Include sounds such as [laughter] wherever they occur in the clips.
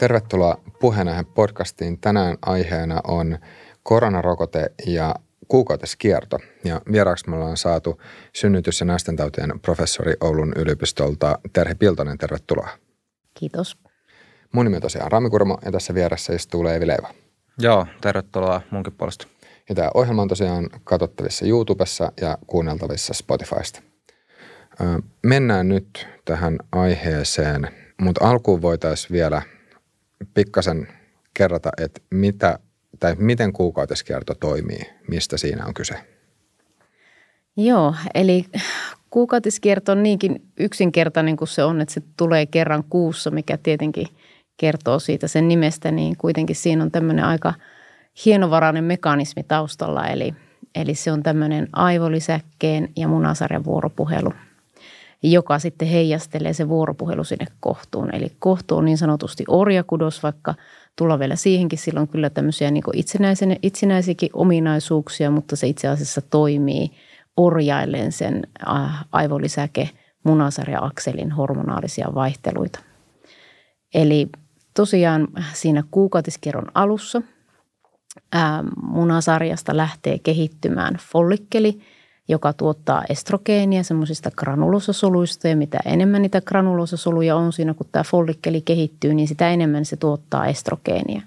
Tervetuloa puheenaihe podcastiin. Tänään aiheena on koronarokote ja kuukautiskierto. Ja vieraaksi me ollaan saatu synnytys- ja naistentautien professori Oulun yliopistolta Terhe Piltonen. Tervetuloa. Kiitos. Mun nimi on tosiaan Rami Kurmo ja tässä vieressä istuu Leevi Leiva. Joo, tervetuloa munkin puolesta. Ja tämä ohjelma on tosiaan katsottavissa YouTubessa ja kuunneltavissa Spotifysta. Mennään nyt tähän aiheeseen, mutta alkuun voitaisiin vielä pikkasen kerrata, että mitä tai miten kuukautiskierto toimii, mistä siinä on kyse? Joo, eli kuukautiskierto on niinkin yksinkertainen kuin se on, että se tulee kerran kuussa, mikä tietenkin kertoo siitä sen nimestä, niin kuitenkin siinä on tämmöinen aika hienovarainen mekanismi taustalla, eli, eli se on tämmöinen aivolisäkkeen ja munasarjan vuoropuhelu, joka sitten heijastelee se vuoropuhelu sinne kohtuun. Eli kohtu on niin sanotusti orjakudos, vaikka – tulla vielä siihenkin. Silloin kyllä tämmöisiä niin itsenäisiäkin ominaisuuksia, mutta se itse asiassa toimii orjaillen sen äh, aivolisäke munasarja-akselin hormonaalisia vaihteluita. Eli tosiaan siinä kuukautiskierron alussa ää, äh, munasarjasta lähtee kehittymään follikkeli – joka tuottaa estrogeenia semmoisista granulosasoluista ja mitä enemmän niitä granulosasoluja on siinä, kun tämä follikkeli kehittyy, niin sitä enemmän se tuottaa estrogeenia.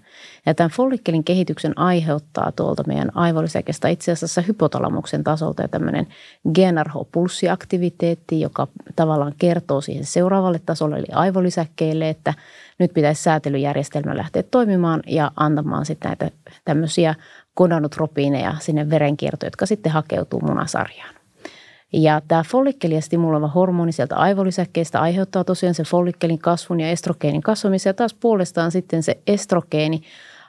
Ja tämän follikkelin kehityksen aiheuttaa tuolta meidän aivolisäkestä itse asiassa hypotalamuksen tasolta ja tämmöinen GnRH-pulssiaktiviteetti, joka tavallaan kertoo siihen seuraavalle tasolle eli aivolisäkkeelle, että nyt pitäisi säätelyjärjestelmä lähteä toimimaan ja antamaan sitten näitä tämmöisiä gonadotropiineja sinne verenkiertoon, jotka sitten hakeutuu munasarjaan. Ja tämä follikkelia stimuloiva hormoni sieltä aivolisäkkeistä aiheuttaa tosiaan sen follikkelin kasvun ja estrogeenin kasvamisen. Ja taas puolestaan sitten se estrogeeni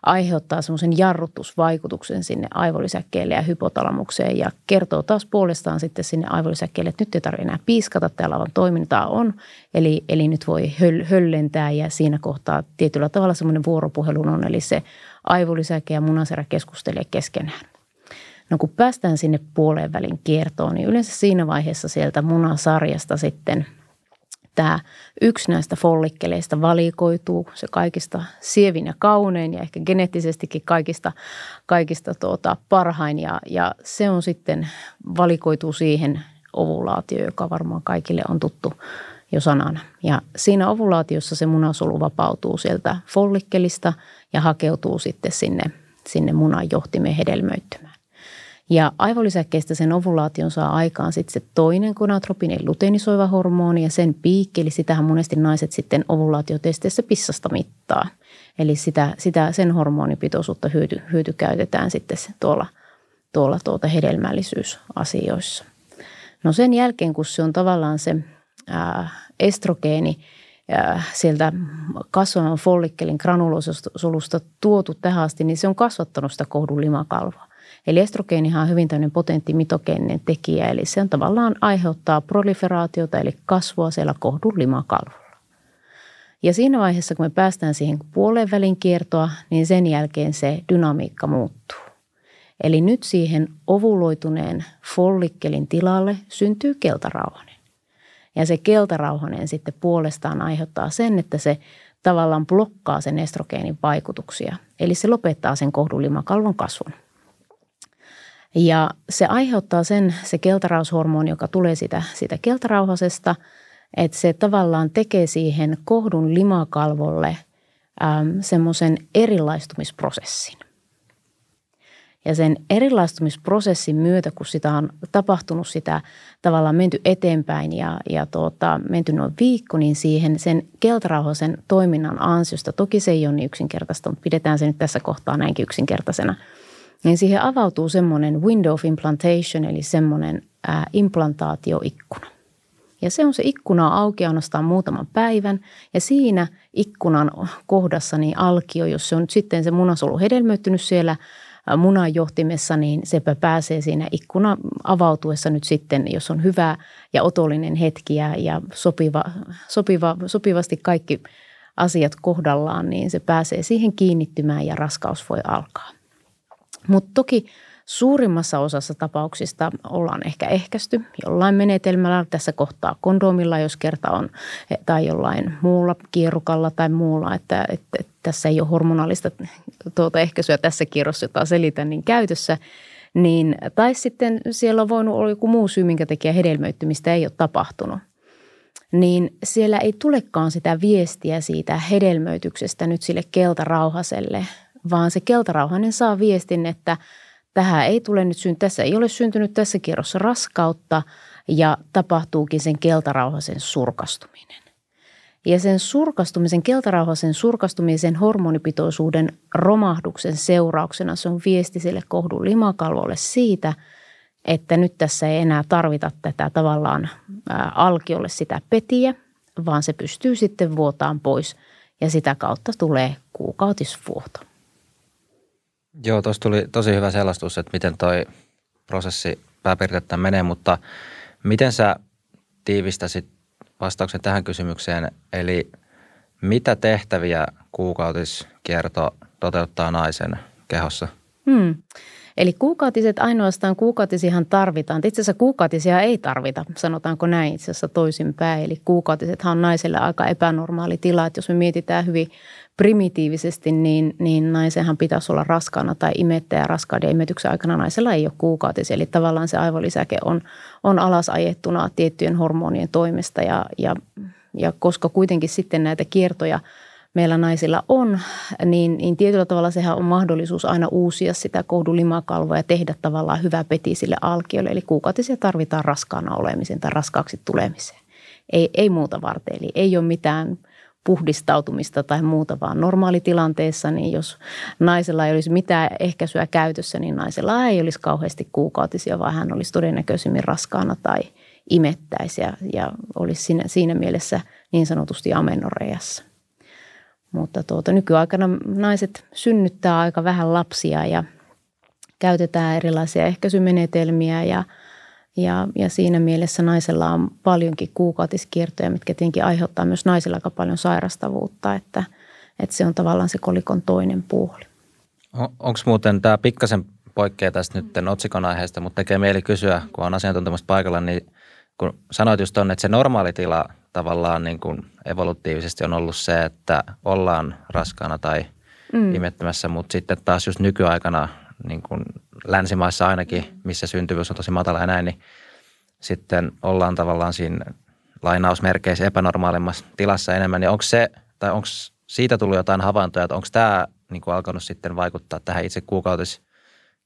aiheuttaa semmoisen jarrutusvaikutuksen sinne aivolisäkkeelle ja hypotalamukseen ja kertoo taas puolestaan sitten sinne aivolisäkkeelle, että nyt ei tarvitse enää piiskata, täällä on toimintaa on, eli, eli nyt voi höl, höllentää ja siinä kohtaa tietyllä tavalla semmoinen vuoropuhelu on, eli se aivolisäke ja munaserä keskustelee keskenään. No kun päästään sinne puoleen välin kiertoon, niin yleensä siinä vaiheessa sieltä munasarjasta sitten tämä yksi näistä follikkeleista valikoituu, se kaikista sievin ja kaunein ja ehkä geneettisestikin kaikista, kaikista tuota, parhain ja, ja se on sitten valikoituu siihen ovulaatio, joka varmaan kaikille on tuttu jo sanana. Ja siinä ovulaatiossa se munasolu vapautuu sieltä follikkelista ja hakeutuu sitten sinne, sinne munan johtimeen hedelmöittymään. Ja aivolisäkkeistä sen ovulaation saa aikaan sitten se toinen gonadotropin luteinisoiva hormoni ja sen piikki, eli sitähän monesti naiset sitten ovulaatiotesteissä pissasta mittaa. Eli sitä, sitä sen hormonipitoisuutta hyöty, hyöty käytetään sitten tuolla, tuolla tuota hedelmällisyysasioissa. No sen jälkeen, kun se on tavallaan se ää, estrogeeni – sieltä kasvavan follikkelin granulosolusta tuotu tähän asti, niin se on kasvattanut sitä kohdun limakalvoa. Eli estrogeenihan on hyvin tämmöinen potentti mitogeeninen tekijä, eli se on tavallaan aiheuttaa proliferaatiota, eli kasvua siellä kohdun limakalvolla. Ja siinä vaiheessa, kun me päästään siihen puolen välin kiertoa, niin sen jälkeen se dynamiikka muuttuu. Eli nyt siihen ovuloituneen follikkelin tilalle syntyy keltarauhanen. Ja se keltarauhanen sitten puolestaan aiheuttaa sen, että se tavallaan blokkaa sen estrogeenin vaikutuksia. Eli se lopettaa sen kohdulimakalvon kasvun. Ja se aiheuttaa sen, se keltaraushormoni, joka tulee sitä, siitä keltarauhasesta, että se tavallaan tekee siihen kohdun limakalvolle semmoisen erilaistumisprosessin. Ja sen erilaistumisprosessin myötä, kun sitä on tapahtunut sitä tavallaan menty eteenpäin ja, ja tuota, menty noin viikko, niin siihen sen keltarauhasen toiminnan ansiosta, toki se ei ole niin yksinkertaista, mutta pidetään se nyt tässä kohtaa näinkin yksinkertaisena, niin siihen avautuu semmoinen window of implantation, eli semmoinen ää, implantaatioikkuna. Ja se on se ikkuna auki ainoastaan muutaman päivän ja siinä ikkunan kohdassa niin alkio, jos se on sitten se munasolu hedelmöittynyt siellä – munanjohtimessa, niin sepä pääsee siinä ikkuna avautuessa nyt sitten, jos on hyvä ja otollinen hetki ja, ja sopiva, sopiva, sopivasti kaikki asiat kohdallaan, niin se pääsee siihen kiinnittymään ja raskaus voi alkaa. Mutta toki Suurimmassa osassa tapauksista ollaan ehkä ehkäisty jollain menetelmällä, tässä kohtaa kondomilla, jos kerta on, tai jollain muulla kierrukalla tai muulla, että, että, tässä ei ole hormonaalista tuota ehkäisyä tässä kierrossa, jota selitän, niin käytössä. Niin, tai sitten siellä on voinut olla joku muu syy, minkä takia hedelmöittymistä ei ole tapahtunut – niin siellä ei tulekaan sitä viestiä siitä hedelmöityksestä nyt sille keltarauhaselle, vaan se keltarauhanen saa viestin, että tähän ei tule nyt syn, tässä ei ole syntynyt tässä kierrossa raskautta ja tapahtuukin sen keltarauhasen surkastuminen. Ja sen surkastumisen, keltarauhasen surkastumisen hormonipitoisuuden romahduksen seurauksena se on viesti sille kohdun limakalvolle siitä – että nyt tässä ei enää tarvita tätä tavallaan alkiolle sitä petiä, vaan se pystyy sitten vuotaan pois ja sitä kautta tulee kuukautisvuoto. Joo, tuossa tuli tosi hyvä selostus, että miten toi prosessi pääpiirteittäin menee, mutta miten sä tiivistäsit vastauksen tähän kysymykseen, eli mitä tehtäviä kuukautiskierto toteuttaa naisen kehossa? Hmm. Eli kuukautiset ainoastaan kuukautisihan tarvitaan. Itse asiassa kuukautisia ei tarvita, sanotaanko näin itse asiassa toisinpäin. Eli kuukautisethan on naiselle aika epänormaali tila. Että jos me mietitään hyvin primitiivisesti, niin, niin naisenhan pitäisi olla raskaana tai imettäjä raskauden ja imetyksen aikana naisella ei ole kuukautisia. Eli tavallaan se aivolisäke on, on alasajettuna tiettyjen hormonien toimesta ja, ja, ja koska kuitenkin sitten näitä kiertoja – meillä naisilla on, niin, niin tietyllä tavalla sehän on mahdollisuus aina uusia sitä kohdulimakalvoa ja tehdä tavallaan hyvä peti sille alkiolle. Eli kuukautisia tarvitaan raskaana olemiseen tai raskaaksi tulemiseen. Ei, ei muuta varten, eli ei ole mitään puhdistautumista tai muuta, vaan normaalitilanteessa, niin jos naisella ei olisi mitään ehkäisyä käytössä, niin naisella ei olisi kauheasti kuukautisia, vaan hän olisi todennäköisemmin raskaana tai imettäisi ja, ja olisi siinä, siinä mielessä niin sanotusti amenoreijassa. Mutta tuota, nykyaikana naiset synnyttää aika vähän lapsia ja käytetään erilaisia ehkäisymenetelmiä ja, ja, ja siinä mielessä naisella on paljonkin kuukautiskiertoja, mitkä tietenkin aiheuttaa myös naisilla aika paljon sairastavuutta, että, että se on tavallaan se kolikon toinen puoli. Onko muuten tämä pikkasen poikkeaa tästä nyt otsikon aiheesta, mutta tekee mieli kysyä, kun on asiantuntemusta paikalla, niin kun sanoit just on, että se normaali tila tavallaan niin kuin evolutiivisesti on ollut se, että ollaan raskaana tai mm. imettämässä, mutta sitten taas just nykyaikana niin kuin länsimaissa ainakin, missä syntyvyys on tosi matala ja näin, niin sitten ollaan tavallaan siinä lainausmerkeissä epänormaalimmassa tilassa enemmän. Niin onko se, tai onko siitä tullut jotain havaintoja, että onko tämä niin kuin alkanut sitten vaikuttaa tähän itse kuukautis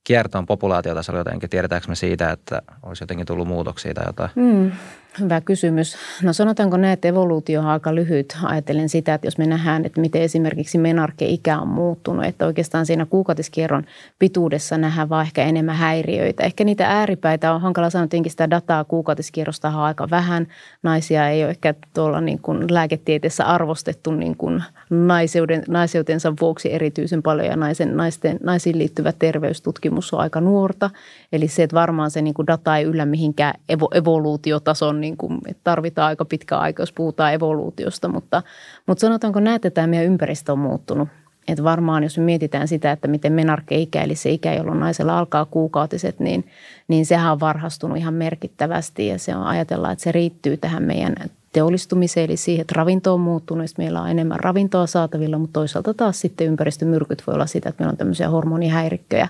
kiertoon populaatiotasolla jotenkin? Tiedetäänkö me siitä, että olisi jotenkin tullut muutoksia tai jotain? Mm, hyvä kysymys. No sanotaanko näin, että evoluutio on aika lyhyt. Ajattelen sitä, että jos me nähdään, että miten esimerkiksi menarke-ikä on muuttunut, että oikeastaan siinä kuukautiskierron pituudessa nähdään vaan ehkä enemmän häiriöitä. Ehkä niitä ääripäitä on hankala sanoa, että sitä dataa kuukautiskierrosta on aika vähän. Naisia ei ole ehkä tuolla niin kuin lääketieteessä arvostettu niin kuin naiseuden, naiseutensa vuoksi erityisen paljon ja naisen, naisten, naisiin liittyvä terveystutkimus on aika nuorta. Eli se, että varmaan se niin kuin data ei yllä mihinkään evo, evoluutiotason, niin kuin, että tarvitaan aika pitkä aika, jos puhutaan evoluutiosta. Mutta, mutta sanotaanko näet, että tämä meidän ympäristö on muuttunut. Että varmaan jos me mietitään sitä, että miten menarke-ikä, eli se ikä, jolloin naisella alkaa kuukautiset, niin, niin sehän on varhastunut ihan merkittävästi ja se on ajatella, että se riittyy tähän meidän teollistumiseen, eli siihen, että ravinto on muuttunut, että meillä on enemmän ravintoa saatavilla, mutta toisaalta taas sitten ympäristömyrkyt voi olla sitä, että meillä on tämmöisiä hormonihäirikköjä,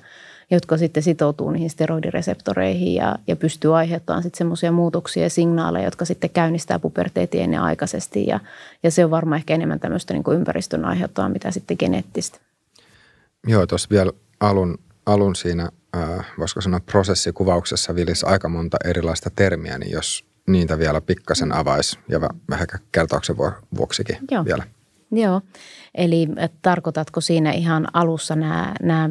jotka sitten sitoutuu niihin steroidireseptoreihin ja, ja pystyy aiheuttamaan sitten semmoisia muutoksia ja signaaleja, jotka sitten käynnistää puberteetin ennen aikaisesti ja, ja se on varmaan ehkä enemmän tämmöistä niin kuin ympäristön aiheuttaa, mitä sitten geneettistä. Joo, tuossa vielä alun, alun siinä, äh, voisiko sanoa prosessikuvauksessa vilisi aika monta erilaista termiä, niin jos niitä vielä pikkasen avaisi ja vähän kertauksen vuoksikin Joo. vielä. Joo, eli tarkoitatko siinä ihan alussa nämä, nämä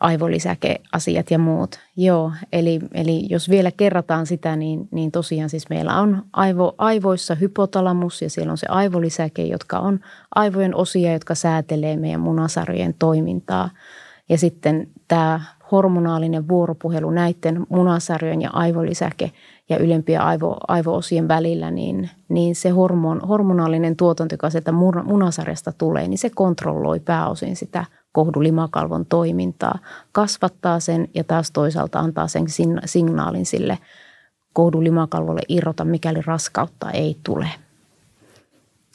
aivolisäkeasiat ja muut. Joo, eli, eli jos vielä kerrataan sitä, niin, niin tosiaan siis meillä on aivo, aivoissa hypotalamus ja siellä on se aivolisäke, jotka on aivojen osia, jotka säätelee meidän munasarjojen toimintaa. Ja sitten tämä hormonaalinen vuoropuhelu näiden munasarjojen ja aivolisäke ja ylempien aivo, aivoosien välillä, niin, niin se hormon, hormonaalinen tuotanto, joka sieltä munasarjasta tulee, niin se kontrolloi pääosin sitä kohdulimakalvon toimintaa, kasvattaa sen ja taas toisaalta antaa sen signaalin sille kohdulimakalvolle irrota, mikäli raskautta ei tule.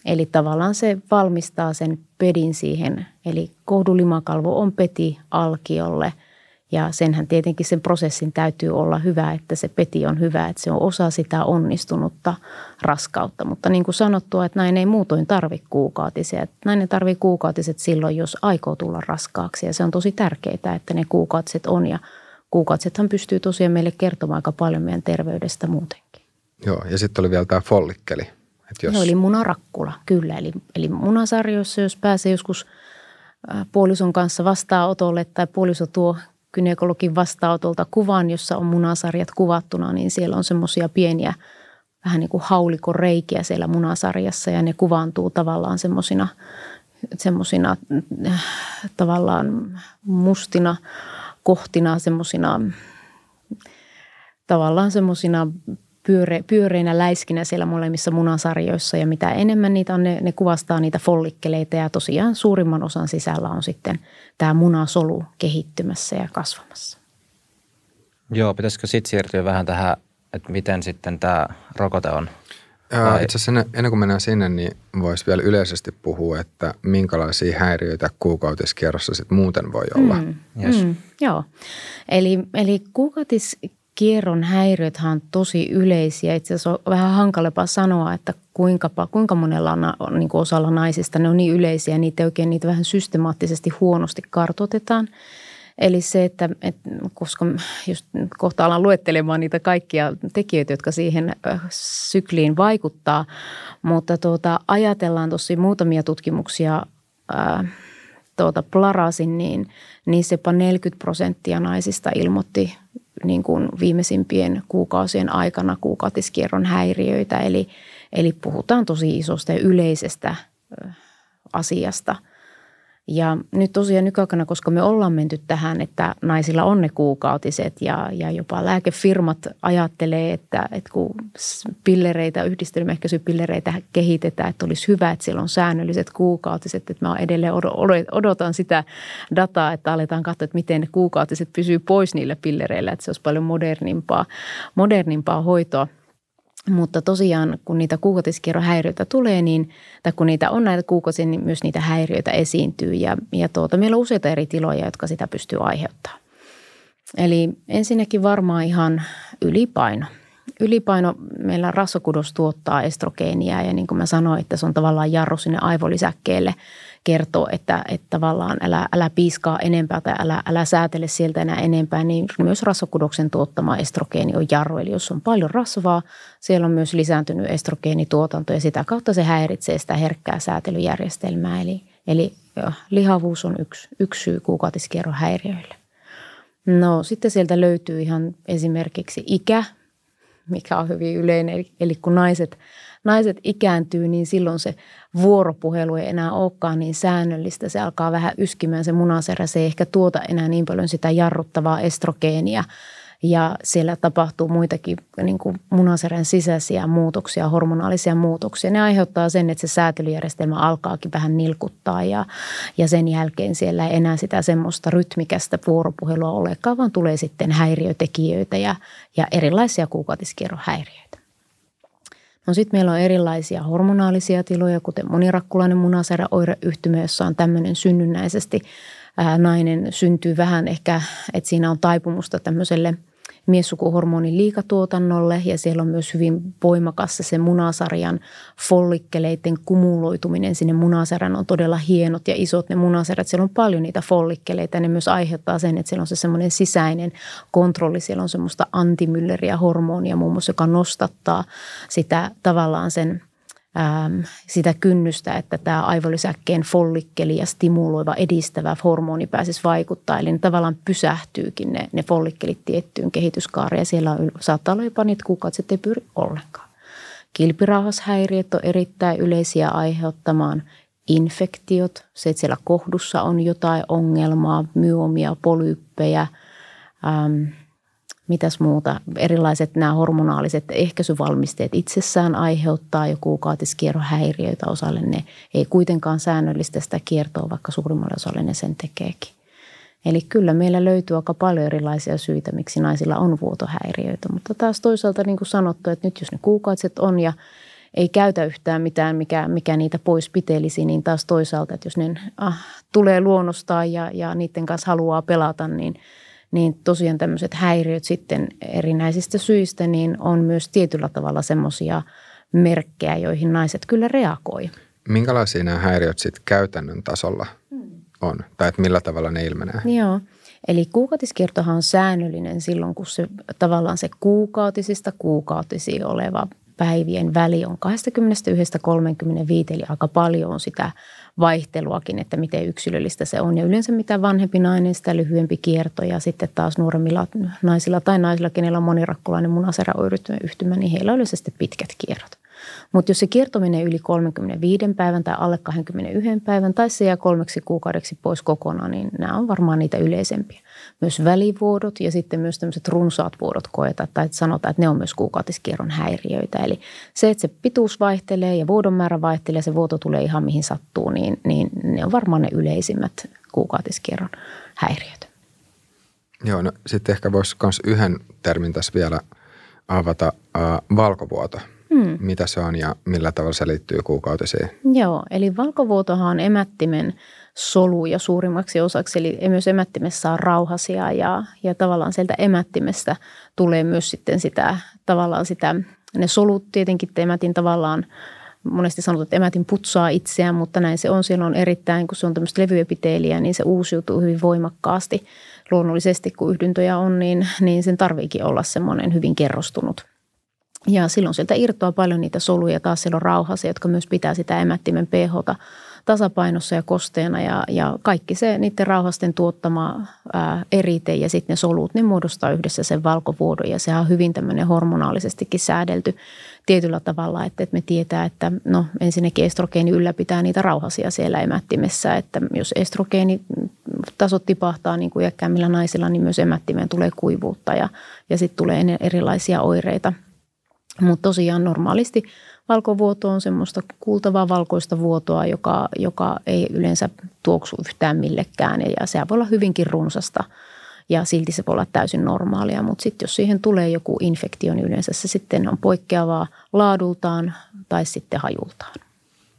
Eli tavallaan se valmistaa sen pedin siihen, eli kohdulimakalvo on peti alkiolle – ja senhän tietenkin sen prosessin täytyy olla hyvä, että se peti on hyvä, että se on osa sitä onnistunutta raskautta. Mutta niin kuin sanottua, että näin ei muutoin tarvitse kuukautisia. Nainen tarvitsee kuukautiset silloin, jos aikoo tulla raskaaksi ja se on tosi tärkeää, että ne kuukautiset on ja kuukautisethan pystyy tosiaan meille kertomaan aika paljon meidän terveydestä muutenkin. Joo, ja sitten oli vielä tämä follikkeli. Että jos... Joo, eli munarakkula, kyllä. Eli, eli munasarjoissa, jos pääsee joskus puolison kanssa vastaanotolle tai puoliso tuo kynekologin vastaanotolta kuvan, jossa on munasarjat kuvattuna, niin siellä on semmoisia pieniä vähän niin kuin haulikoreikiä siellä munasarjassa ja ne kuvaantuu tavallaan semmoisina semmoisina tavallaan mustina kohtina, semmoisina tavallaan semmoisina pyöre, pyöreinä läiskinä siellä molemmissa munasarjoissa ja mitä enemmän niitä on, ne, ne kuvastaa niitä follikkeleita ja tosiaan suurimman osan sisällä on sitten tämä munasolu kehittymässä ja kasvamassa. Joo, pitäisikö sitten siirtyä vähän tähän, että miten sitten tämä rokote on? Vai? Itse asiassa ennen kuin mennään sinne, niin voisi vielä yleisesti puhua, että minkälaisia häiriöitä kuukautiskierrossa sitten muuten voi olla. Mm, yes. mm, joo, eli, eli kuukautis kierron häiriöthän on tosi yleisiä. Itse asiassa on vähän hankalempaa sanoa, että kuinka, kuinka monella on, niin kuin osalla naisista ne on niin yleisiä, niitä oikein niitä vähän systemaattisesti huonosti kartoitetaan. Eli se, että, että koska just kohta alan luettelemaan niitä kaikkia tekijöitä, jotka siihen sykliin vaikuttaa, mutta tuota, ajatellaan tosi muutamia tutkimuksia tuota, Plarasin, niin niissä jopa 40 prosenttia naisista ilmoitti niin kuin viimeisimpien kuukausien aikana kuukautiskierron häiriöitä. Eli, eli puhutaan tosi isosta ja yleisestä asiasta – ja nyt tosiaan nykyaikana, koska me ollaan menty tähän, että naisilla on ne kuukautiset ja, ja jopa lääkefirmat ajattelee, että, että kun pillereitä, yhdistelmäehkäisypillereitä kehitetään, että olisi hyvä, että siellä on säännölliset kuukautiset. Että mä edelleen odotan sitä dataa, että aletaan katsoa, että miten ne kuukautiset pysyy pois niillä pillereillä, että se olisi paljon modernimpaa, modernimpaa hoitoa – mutta tosiaan, kun niitä kuukautiskierrohäiriöitä tulee, niin, tai kun niitä on näitä kuukausia, niin myös niitä häiriöitä esiintyy. Ja, ja tuota, meillä on useita eri tiloja, jotka sitä pystyy aiheuttamaan. Eli ensinnäkin varmaan ihan ylipaino. Ylipaino, meillä rasvakudos tuottaa estrogeenia ja niin kuin mä sanoin, että se on tavallaan jarru sinne aivolisäkkeelle – kertoo, että, että tavallaan älä, älä piiskaa enempää tai älä, älä säätele sieltä enää enempää, niin myös rasvakudoksen tuottama estrogeeni on jarru. Eli jos on paljon rasvaa, siellä on myös lisääntynyt estrogeenituotanto ja sitä kautta se häiritsee sitä herkkää säätelyjärjestelmää. Eli, eli lihavuus on yksi, yksi syy kuukautiskierron häiriöille. No sitten sieltä löytyy ihan esimerkiksi ikä, mikä on hyvin yleinen. Eli, eli kun naiset – naiset ikääntyy, niin silloin se vuoropuhelu ei enää olekaan niin säännöllistä. Se alkaa vähän yskimään se munaserä. Se ei ehkä tuota enää niin paljon sitä jarruttavaa estrogeenia. Ja siellä tapahtuu muitakin niin kuin munaserän sisäisiä muutoksia, hormonaalisia muutoksia. Ne aiheuttaa sen, että se säätelyjärjestelmä alkaakin vähän nilkuttaa ja, ja sen jälkeen siellä ei enää sitä semmoista rytmikästä vuoropuhelua olekaan, vaan tulee sitten häiriötekijöitä ja, ja erilaisia kuukautiskierrohäiriöitä. No sitten meillä on erilaisia hormonaalisia tiloja, kuten monirakkulainen munasäräoireyhtymä, jossa on tämmöinen synnynnäisesti ää, nainen syntyy vähän ehkä, että siinä on taipumusta tämmöiselle – miessukuhormonin liikatuotannolle ja siellä on myös hyvin voimakas se munasarjan follikkeleiden kumuloituminen sinne munasarjan on todella hienot ja isot ne munasarjat. Siellä on paljon niitä follikkeleita ja ne myös aiheuttaa sen, että siellä on se semmoinen sisäinen kontrolli. Siellä on semmoista antimylleriä hormonia muun muassa, joka nostattaa sitä tavallaan sen – Ähm, sitä kynnystä, että tämä aivolisäkkeen follikkeli ja stimuloiva edistävä hormoni pääsisi vaikuttaa. Eli ne tavallaan pysähtyykin ne, ne follikkelit tiettyyn kehityskaareen ja siellä on, saattaa olla jopa niitä kuukaudet, ei pyri ollenkaan. Kilpirauhashäiriöt on erittäin yleisiä aiheuttamaan infektiot, se, että siellä kohdussa on jotain ongelmaa, myomia, polyyppejä, ähm, mitäs muuta. Erilaiset nämä hormonaaliset ehkäisyvalmisteet itsessään aiheuttaa jo kuukautiskierron häiriöitä osalle. Ne ei kuitenkaan säännöllistä sitä kiertoa, vaikka suurimmalle osalle ne sen tekeekin. Eli kyllä meillä löytyy aika paljon erilaisia syitä, miksi naisilla on vuotohäiriöitä. Mutta taas toisaalta niin kuin sanottu, että nyt jos ne kuukautiset on ja ei käytä yhtään mitään, mikä, mikä niitä pois pitelisi, niin taas toisaalta, että jos ne ah, tulee luonnostaan ja, ja niiden kanssa haluaa pelata, niin, niin tosiaan tämmöiset häiriöt sitten erinäisistä syistä, niin on myös tietyllä tavalla semmoisia merkkejä, joihin naiset kyllä reagoi. Minkälaisia nämä häiriöt sitten käytännön tasolla on? Tai että millä tavalla ne ilmenee? Joo. Eli kuukautiskiertohan on säännöllinen silloin, kun se tavallaan se kuukautisista kuukautisiin oleva päivien väli on 21-35, eli aika paljon on sitä vaihteluakin, että miten yksilöllistä se on. Ja yleensä mitä vanhempi nainen, sitä lyhyempi kierto ja sitten taas nuoremmilla naisilla tai naisilla, kenellä on monirakkulainen munaseräoiryhtymä, niin heillä on yleisesti pitkät kierrot. Mutta jos se kierto menee yli 35 päivän tai alle 21 päivän tai se jää kolmeksi kuukaudeksi pois kokonaan, niin nämä on varmaan niitä yleisempiä. Myös välivuodot ja sitten myös tämmöiset runsaat vuodot koetaan tai sanotaan, että ne on myös kuukautiskierron häiriöitä. Eli se, että se pituus vaihtelee ja vuodon määrä vaihtelee, se vuoto tulee ihan mihin sattuu, niin, niin ne on varmaan ne yleisimmät kuukautiskierron häiriöt. Joo, no sitten ehkä voisi myös yhden termin tässä vielä avata, äh, valkovuoto – Hmm. Mitä se on ja millä tavalla se liittyy kuukautisiin? Joo, eli valkovuotohan on emättimen soluja suurimmaksi osaksi. Eli myös emättimessä on rauhasia ja, ja tavallaan sieltä emättimestä tulee myös sitten sitä tavallaan sitä, ne solut tietenkin emätin tavallaan monesti sanotaan, että emätin putsaa itseään, mutta näin se on. Siellä on erittäin, kun se on tämmöistä levyepiteeliä, niin se uusiutuu hyvin voimakkaasti. Luonnollisesti, kun yhdyntöjä on, niin, niin sen tarviikin olla semmoinen hyvin kerrostunut ja silloin sieltä irtoaa paljon niitä soluja taas silloin rauhassa, jotka myös pitää sitä emättimen pH tasapainossa ja kosteena ja, ja kaikki se niiden rauhasten tuottama ää, erite ja sitten ne solut, ne muodostaa yhdessä sen valkovuodon ja sehän on hyvin tämmöinen hormonaalisestikin säädelty tietyllä tavalla, että, että me tietää, että no ensinnäkin estrogeeni ylläpitää niitä rauhasia siellä emättimessä, että jos estrogeeni tasot tipahtaa niin kuin iäkkäämmillä naisilla, niin myös emättimeen tulee kuivuutta ja, ja sitten tulee erilaisia oireita – mutta tosiaan normaalisti valkovuoto on semmoista kultavaa valkoista vuotoa, joka, joka ei yleensä tuoksu yhtään millekään ja se voi olla hyvinkin runsasta ja silti se voi olla täysin normaalia. Mutta sitten jos siihen tulee joku infektio, niin yleensä se sitten on poikkeavaa laadultaan tai sitten hajultaan.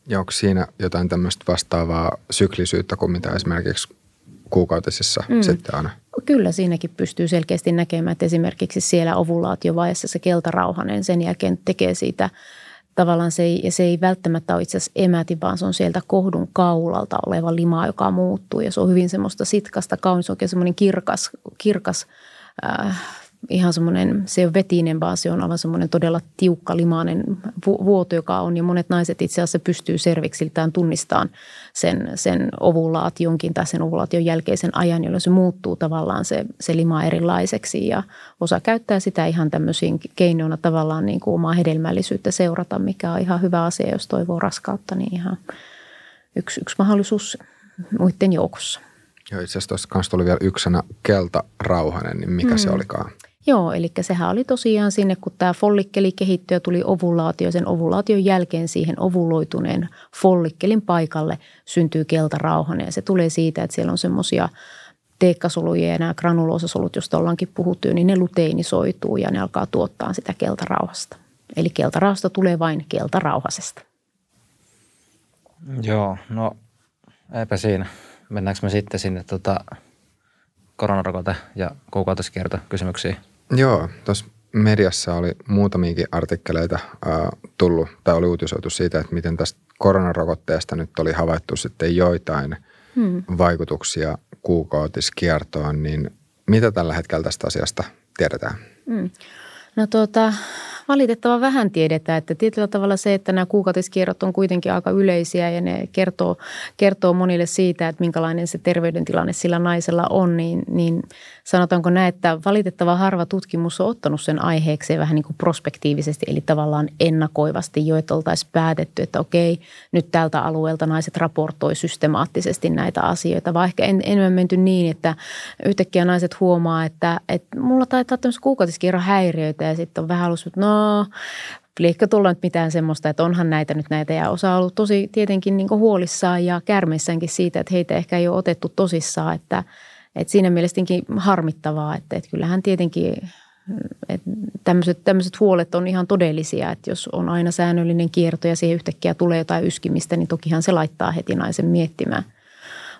Ja onko siinä jotain tämmöistä vastaavaa syklisyyttä kuin mitä esimerkiksi kuukautisissa mm. sitten aina? Kyllä siinäkin pystyy selkeästi näkemään, että esimerkiksi siellä ovulaatiovaiheessa se keltarauhanen sen jälkeen tekee siitä tavallaan se ei, se ei välttämättä ole itse asiassa emäti, vaan se on sieltä kohdun kaulalta oleva lima, joka muuttuu. Ja se on hyvin semmoista sitkasta, kaunis, oikein semmoinen kirkas, kirkas äh, ihan semmoinen, se ei ole vetinen, vaan se on aivan semmoinen todella tiukka limainen vuoto, joka on. Ja monet naiset itse asiassa pystyy serviksiltään tunnistamaan sen, sen ovulaationkin tai sen ovulaation jälkeisen ajan, jolloin se muuttuu tavallaan se, se lima erilaiseksi. Ja osa käyttää sitä ihan tämmöisiin keinoina tavallaan niin kuin omaa hedelmällisyyttä seurata, mikä on ihan hyvä asia, jos toivoo raskautta, niin ihan yksi, yksi mahdollisuus muiden joukossa. Joo, itse asiassa tuossa tuli vielä yksi sana keltarauhanen, niin mikä mm. se olikaan? Joo, eli sehän oli tosiaan sinne, kun tämä follikkeli kehittyi ja tuli ovulaatio. Sen ovulaation jälkeen siihen ovuloituneen follikkelin paikalle syntyy keltarauhanen. Ja se tulee siitä, että siellä on semmoisia teekkasoluja ja nämä granuloosasolut, joista ollaankin puhuttu, niin ne luteinisoituu ja ne alkaa tuottaa sitä keltarauhasta. Eli keltarauhasta tulee vain keltarauhasesta. Joo, no eipä siinä. Mennäänkö me sitten sinne tota, koronarokote- ja kuukautiskierto kysymyksiin? Joo, tuossa mediassa oli muutamiakin artikkeleita ää, tullut tai oli uutisoitu siitä, että miten tästä koronarokotteesta nyt oli havaittu sitten joitain hmm. vaikutuksia kuukautiskiertoon, niin mitä tällä hetkellä tästä asiasta tiedetään? Hmm. No tuota, valitettavan vähän tiedetään. Että tietyllä tavalla se, että nämä kuukautiskierrot on kuitenkin aika yleisiä ja ne kertoo, kertoo monille siitä, että minkälainen se terveydentilanne sillä naisella on, niin, niin sanotaanko näin, että valitettava harva tutkimus on ottanut sen aiheekseen vähän niin kuin prospektiivisesti, eli tavallaan ennakoivasti jo, että oltaisiin päätetty, että okei, nyt tältä alueelta naiset raportoi systemaattisesti näitä asioita, vaan ehkä en, enemmän menty niin, että yhtäkkiä naiset huomaa, että, että mulla taitaa tämmöisiä kuukautiskierron häiriöitä ja sitten on vähän ollut, että no liekö tulla nyt mitään semmoista, että onhan näitä nyt näitä. Ja osa on ollut tosi tietenkin niin huolissaan ja kärmeissäänkin siitä, että heitä ehkä ei ole otettu tosissaan. Että, että siinä mielestäkin harmittavaa, että, että kyllähän tietenkin että tämmöiset, tämmöiset huolet on ihan todellisia, että jos on aina säännöllinen kierto ja siihen yhtäkkiä tulee jotain yskimistä, niin tokihan se laittaa heti naisen miettimään –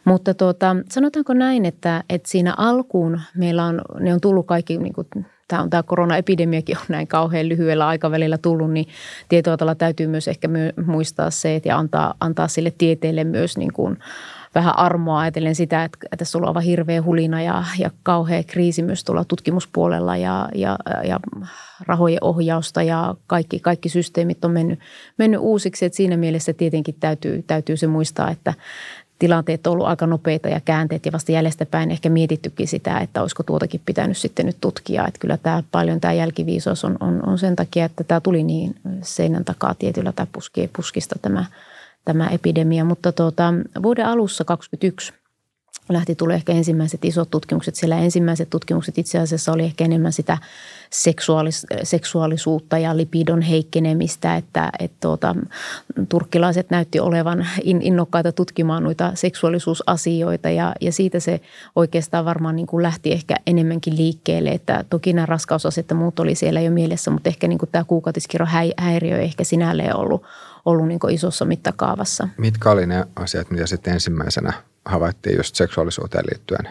mutta tuota, sanotaanko näin, että, että siinä alkuun meillä on, ne on tullut kaikki, niin kuin, tämä, on, tämä koronaepidemiakin on näin kauhean lyhyellä aikavälillä tullut, niin tietoa täytyy myös ehkä muistaa se, että ja antaa, antaa sille tieteelle myös niin kuin, vähän armoa ajatellen sitä, että tässä on aivan hirveä hulina ja, ja kauhea kriisi myös tuolla tutkimuspuolella ja, ja, ja rahojen ohjausta ja kaikki, kaikki systeemit on mennyt, mennyt uusiksi. Että siinä mielessä tietenkin täytyy, täytyy se muistaa, että tilanteet on ollut aika nopeita ja käänteet ja vasta jäljestäpäin ehkä mietittykin sitä, että olisiko tuotakin pitänyt sitten nyt tutkia. Että kyllä tämä paljon tämä jälkiviisaus on, on, on sen takia, että tämä tuli niin seinän takaa tietyllä tai puskista tämä, tämä epidemia. Mutta tuota, vuoden alussa 2021 lähti tulee ehkä ensimmäiset isot tutkimukset. Siellä ensimmäiset tutkimukset itse asiassa oli ehkä enemmän sitä seksuaalis, seksuaalisuutta ja lipidon heikkenemistä, että, että tuota, turkkilaiset näytti olevan innokkaita tutkimaan noita seksuaalisuusasioita ja, ja siitä se oikeastaan varmaan niin kuin lähti ehkä enemmänkin liikkeelle, että toki nämä raskausaset ja muut oli siellä jo mielessä, mutta ehkä niin kuin tämä kuukautiskirro häiriö ei ehkä sinälleen ollut, ollut niin isossa mittakaavassa. Mitkä oli ne asiat, mitä sitten ensimmäisenä havaittiin just seksuaalisuuteen liittyen?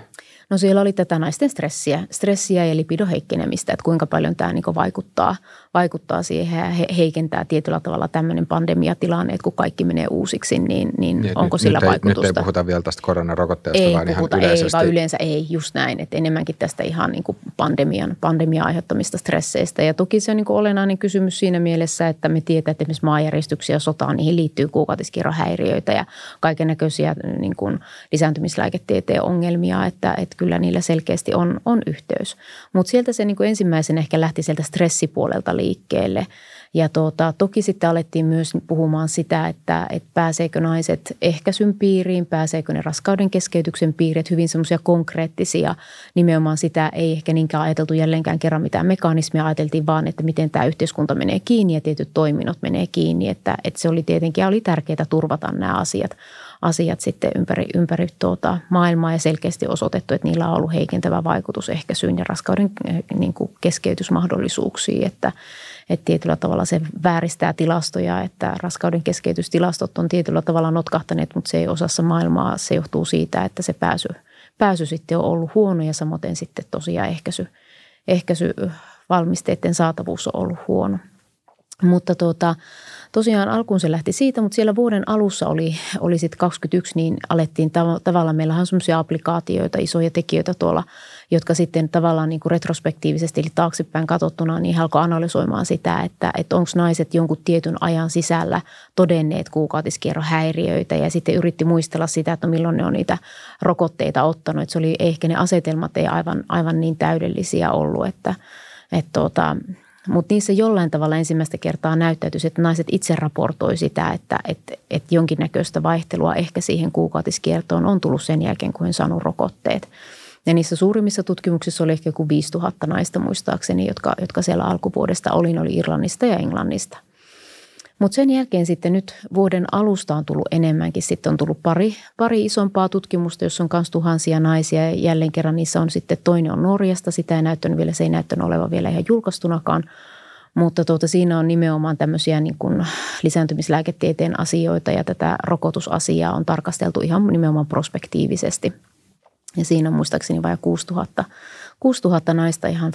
No siellä oli tätä naisten stressiä, stressiä ja lipidoheikkenemistä, että kuinka paljon tämä niin vaikuttaa, vaikuttaa siihen ja heikentää tietyllä tavalla tämmöinen pandemiatilanne, että kun kaikki menee uusiksi, niin, niin, niin onko nyt, sillä nyt vaikutusta? Ei, nyt ei puhuta vielä tästä koronarokotteesta, ei vaan puhuta, ihan yleisesti. Ei, vaan yleensä ei, just näin, että enemmänkin tästä ihan niin kuin pandemian, pandemian aiheuttamista stresseistä. Ja toki se on niin kuin olennainen kysymys siinä mielessä, että me tiedetään, että esimerkiksi maanjäristyksiä ja sotaan, niihin liittyy kuukautiskirrohäiriöitä ja kaiken näköisiä niin kuin lisääntymislääketieteen ongelmia, että, että kyllä niillä selkeästi on, on yhteys. Mutta sieltä se niin kuin ensimmäisen ehkä lähti sieltä stressipuolelta liikkeelle – ja tuota, toki sitten alettiin myös puhumaan sitä, että, että pääseekö naiset ehkäisyn piiriin, pääseekö ne raskauden keskeytyksen piiriin, että hyvin semmoisia konkreettisia, nimenomaan sitä ei ehkä niinkään ajateltu jälleenkään kerran mitään mekanismia, ajateltiin vaan, että miten tämä yhteiskunta menee kiinni ja tietyt toiminnot menee kiinni, että, että se oli tietenkin oli tärkeää turvata nämä asiat asiat sitten ympäri, ympäri tuota maailmaa ja selkeästi osoitettu, että niillä on ollut heikentävä vaikutus ehkäisyyn ja raskauden eh, niin kuin keskeytysmahdollisuuksiin, että, että tietyllä tavalla se vääristää tilastoja, että raskauden keskeytystilastot on tietyllä tavalla notkahtaneet, mutta se ei osassa maailmaa, se johtuu siitä, että se pääsy, pääsy sitten on ollut huono ja samoin sitten tosiaan ehkäisy, ehkäisyvalmisteiden saatavuus on ollut huono. Mutta tuota, tosiaan alkuun se lähti siitä, mutta siellä vuoden alussa oli, oli sitten 21, niin alettiin tav- tavallaan, meillähän on semmoisia applikaatioita, isoja tekijöitä tuolla, jotka sitten tavallaan niin kuin retrospektiivisesti, eli taaksepäin katsottuna, niin alkoi analysoimaan sitä, että, että onko naiset jonkun tietyn ajan sisällä todenneet kuukautiskierrohäiriöitä ja sitten yritti muistella sitä, että milloin ne on niitä rokotteita ottanut. Että se oli ehkä ne asetelmat ei aivan, aivan niin täydellisiä ollut, että, että tuota, mutta niissä jollain tavalla ensimmäistä kertaa näyttäytyisi, että naiset itse raportoi sitä, että, että, että jonkinnäköistä vaihtelua ehkä siihen kuukautiskiertoon on tullut sen jälkeen, kun he saanut rokotteet. Ja niissä suurimmissa tutkimuksissa oli ehkä kuin 5000 naista muistaakseni, jotka, jotka siellä alkuvuodesta oli, oli Irlannista ja Englannista. Mutta sen jälkeen sitten nyt vuoden alusta on tullut enemmänkin. Sitten on tullut pari, pari isompaa tutkimusta, jossa on myös tuhansia naisia. Ja jälleen kerran niissä on sitten toinen on Norjasta. Sitä ei näyttänyt vielä, se ei näyttänyt olevan vielä ihan julkaistunakaan. Mutta tuota, siinä on nimenomaan tämmöisiä niin kuin lisääntymislääketieteen asioita ja tätä rokotusasiaa on tarkasteltu ihan nimenomaan prospektiivisesti. Ja siinä on muistaakseni vain 6000 6000 naista ihan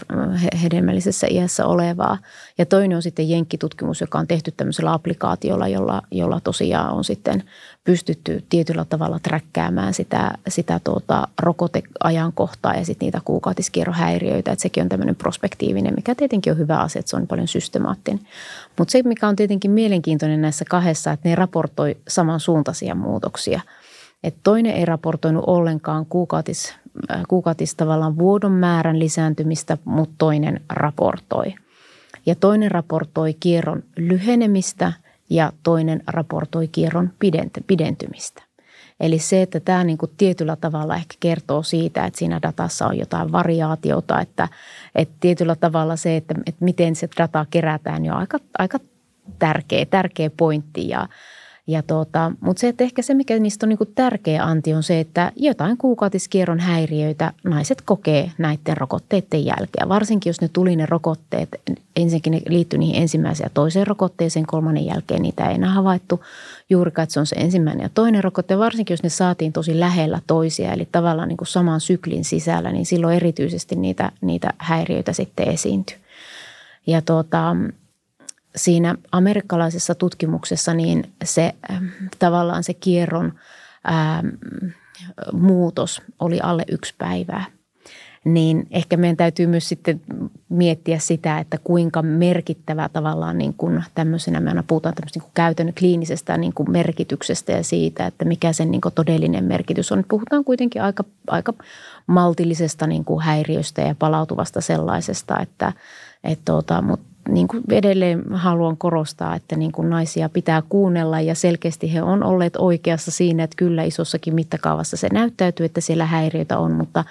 hedelmällisessä iässä olevaa. Ja toinen on sitten jenkkitutkimus, joka on tehty tämmöisellä applikaatiolla, jolla, jolla tosiaan on sitten pystytty tietyllä tavalla träkkäämään sitä, sitä tuota rokoteajankohtaa ja sitten niitä kuukautiskierrohäiriöitä. Että sekin on tämmöinen prospektiivinen, mikä tietenkin on hyvä asia, että se on paljon systemaattinen. Mutta se, mikä on tietenkin mielenkiintoinen näissä kahdessa, että ne raportoi samansuuntaisia muutoksia. Et toinen ei raportoinut ollenkaan kuukautis, äh, kuukautis tavallaan vuodon määrän lisääntymistä, mutta toinen raportoi. Ja toinen raportoi kierron lyhenemistä ja toinen raportoi kierron pidentymistä. Eli se, että tämä niin kuin tietyllä tavalla ehkä kertoo siitä, että siinä datassa on jotain variaatiota, että, että tietyllä tavalla se, että, että miten se data kerätään, niin on aika, aika tärkeä, tärkeä pointti ja, ja tuota, mutta se, että ehkä se, mikä niistä on niin tärkeä anti, on se, että jotain kuukautiskierron häiriöitä naiset kokee näiden rokotteiden jälkeen. Varsinkin, jos ne tuli ne rokotteet, ensinnäkin ne liittyi niihin ensimmäiseen ja toiseen rokotteeseen, kolmannen jälkeen niitä ei enää havaittu juurikaan, että se on se ensimmäinen ja toinen rokotte. Varsinkin, jos ne saatiin tosi lähellä toisia, eli tavallaan niin kuin saman syklin sisällä, niin silloin erityisesti niitä, niitä häiriöitä sitten esiintyi. Ja tuota, siinä amerikkalaisessa tutkimuksessa niin se ähm, tavallaan se kierron ää, ähm, muutos oli alle yksi päivää. Niin ehkä meidän täytyy myös sitten miettiä sitä, että kuinka merkittävä tavallaan niin kuin tämmöisenä, me aina puhutaan tämmöistä niin kuin käytännön kliinisestä niin kuin merkityksestä ja siitä, että mikä sen niin kuin todellinen merkitys on. Puhutaan kuitenkin aika, aika maltillisesta niin kuin häiriöstä ja palautuvasta sellaisesta, että, että tuota, mutta niin kuin edelleen haluan korostaa, että niin kuin naisia pitää kuunnella ja selkeästi he on olleet oikeassa siinä, että kyllä isossakin mittakaavassa se näyttäytyy, että siellä häiriöitä on, mutta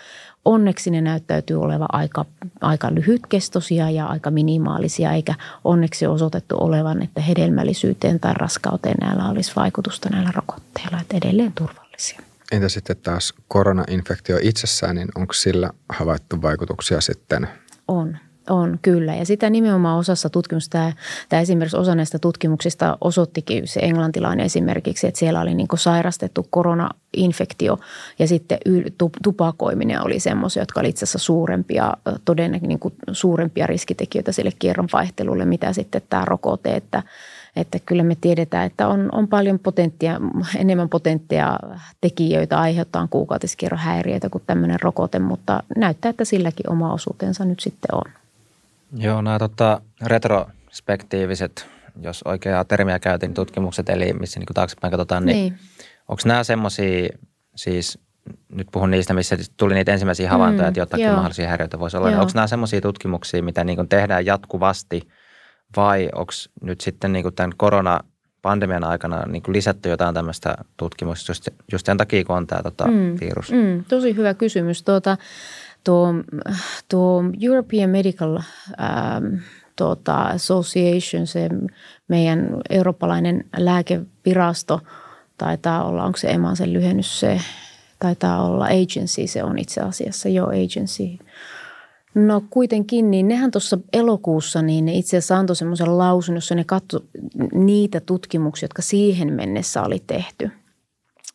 onneksi ne näyttäytyy olevan aika, aika lyhytkestoisia ja aika minimaalisia, eikä onneksi osoitettu olevan, että hedelmällisyyteen tai raskauteen näillä olisi vaikutusta näillä rokotteilla, että edelleen turvallisia. Entä sitten taas koronainfektio itsessään, niin onko sillä havaittu vaikutuksia sitten? On. On, kyllä. Ja sitä nimenomaan osassa tutkimusta, tämä, tämä esimerkiksi osa näistä tutkimuksista osoittikin se englantilainen esimerkiksi, että siellä oli niin sairastettu koronainfektio ja sitten tupakoiminen oli semmoisia, jotka oli itse asiassa suurempia, todennäköisesti niin suurempia riskitekijöitä sille kierron vaihtelulle, mitä sitten tämä rokote, että, että kyllä me tiedetään, että on, on paljon potenttia, enemmän potenttia tekijöitä aiheuttaa kuukautiskierron häiriöitä kuin tämmöinen rokote, mutta näyttää, että silläkin oma osuutensa nyt sitten on. Joo, nämä tota, retrospektiiviset, jos oikeaa termiä käytin, tutkimukset, eli missä niin taaksepäin katsotaan, niin, niin. onko nämä semmoisia, siis nyt puhun niistä, missä tuli niitä ensimmäisiä havaintoja, mm, että jotakin joo. mahdollisia häiriöitä voisi olla. Niin onko nämä semmoisia tutkimuksia, mitä niin tehdään jatkuvasti vai onko nyt sitten niin tämän korona pandemian aikana niin lisätty jotain tämmöistä tutkimusta just, just sen takia, kun on tämä tota, mm, virus? Mm, tosi hyvä kysymys. Tuota, tuo, tuo European Medical ähm, tuota, Association, se meidän eurooppalainen lääkevirasto, taitaa olla, onko se EMA sen lyhennys se, taitaa olla agency, se on itse asiassa jo agency. No kuitenkin, niin nehän tuossa elokuussa, niin ne itse asiassa antoi semmoisen lausun, jossa ne katsoi niitä tutkimuksia, jotka siihen mennessä oli tehty –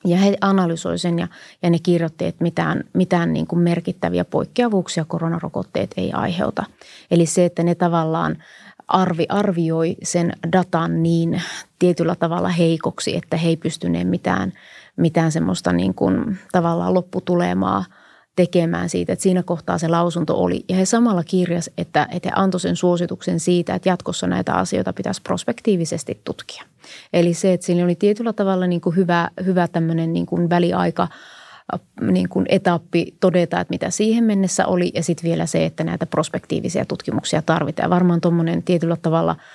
ja he analysoivat sen ja, ja ne kirjoitti, että mitään, mitään niin kuin merkittäviä poikkeavuuksia koronarokotteet ei aiheuta. Eli se, että ne tavallaan arvi, arvioi sen datan niin tietyllä tavalla heikoksi, että he ei pystyneet mitään, mitään semmoista niin kuin tavallaan lopputulemaa – tekemään siitä, että siinä kohtaa se lausunto oli. Ja he samalla kirjas, että, että he antoi sen suosituksen siitä, että jatkossa näitä asioita pitäisi prospektiivisesti tutkia. Eli se, että siinä oli tietyllä tavalla niin kuin hyvä, hyvä tämmöinen niin kuin väliaika niin kuin etappi todeta, että mitä siihen mennessä oli ja sitten vielä se, että näitä prospektiivisia tutkimuksia tarvitaan. Ja varmaan tuommoinen tietyllä tavalla –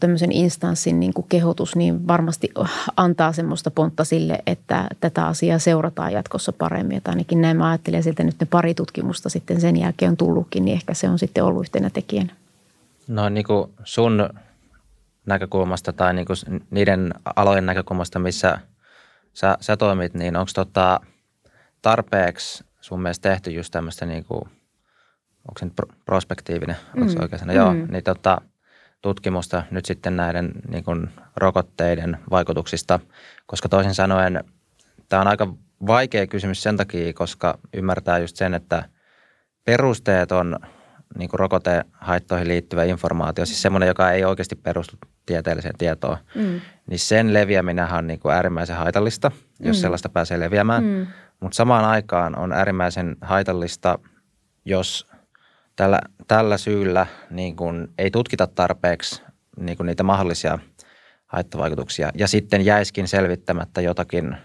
tämmöisen instanssin niin kuin kehotus, niin varmasti antaa semmoista pontta sille, että tätä asiaa seurataan jatkossa paremmin. Että ainakin näin mä ajattelen että nyt ne pari tutkimusta sitten sen jälkeen on tullutkin, niin ehkä se on sitten ollut yhtenä tekijänä. No niin kuin sun näkökulmasta tai niin kuin niiden alojen näkökulmasta, missä sä, sä toimit, niin onko tota tarpeeksi sun mielestä tehty just tämmöistä niin kuin, onko se nyt prospektiivinen, onko se mm. oikein sana? Mm. Joo, niin tota, tutkimusta nyt sitten näiden niin kuin rokotteiden vaikutuksista, koska toisin sanoen tämä on aika vaikea kysymys sen takia, koska ymmärtää just sen, että perusteeton niin kuin rokotehaittoihin liittyvä informaatio, siis semmoinen, joka ei oikeasti perustu tieteelliseen tietoon, mm. niin sen leviäminen on niin kuin äärimmäisen haitallista, jos mm. sellaista pääsee leviämään. Mm. Mutta samaan aikaan on äärimmäisen haitallista, jos tällä, tällä syyllä niin kuin ei tutkita tarpeeksi niin kuin niitä mahdollisia haittavaikutuksia ja sitten jäiskin selvittämättä jotakin,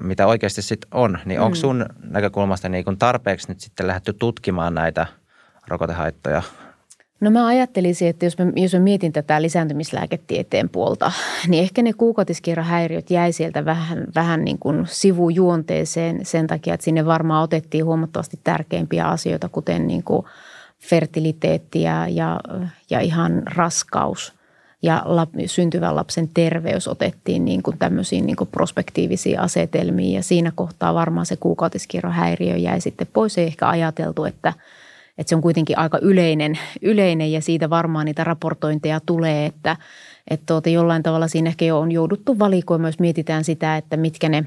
mitä oikeasti sitten on. Niin mm. onko sun näkökulmasta niin kuin tarpeeksi nyt sitten lähdetty tutkimaan näitä rokotehaittoja No mä ajattelisin, että jos mä, jos mä mietin tätä lisääntymislääketieteen puolta, [laughs] niin ehkä ne kuukautiskierrohäiriöt jäi sieltä vähän, vähän niin kuin sivujuonteeseen sen takia, että sinne varmaan otettiin huomattavasti tärkeimpiä asioita, kuten niin kuin fertiliteetti ja, ja, ja ihan raskaus. Ja lap, syntyvän lapsen terveys otettiin niin kuin tämmöisiin niin kuin prospektiivisiin asetelmiin. Ja siinä kohtaa varmaan se kuukautiskierrohäiriö jäi sitten pois. Ei ehkä ajateltu, että – että se on kuitenkin aika yleinen, yleinen. Ja siitä varmaan niitä raportointeja tulee, että, että tuota, jollain tavalla siinä ehkä jo on jouduttu valikoimaan, jos mietitään sitä, että mitkä ne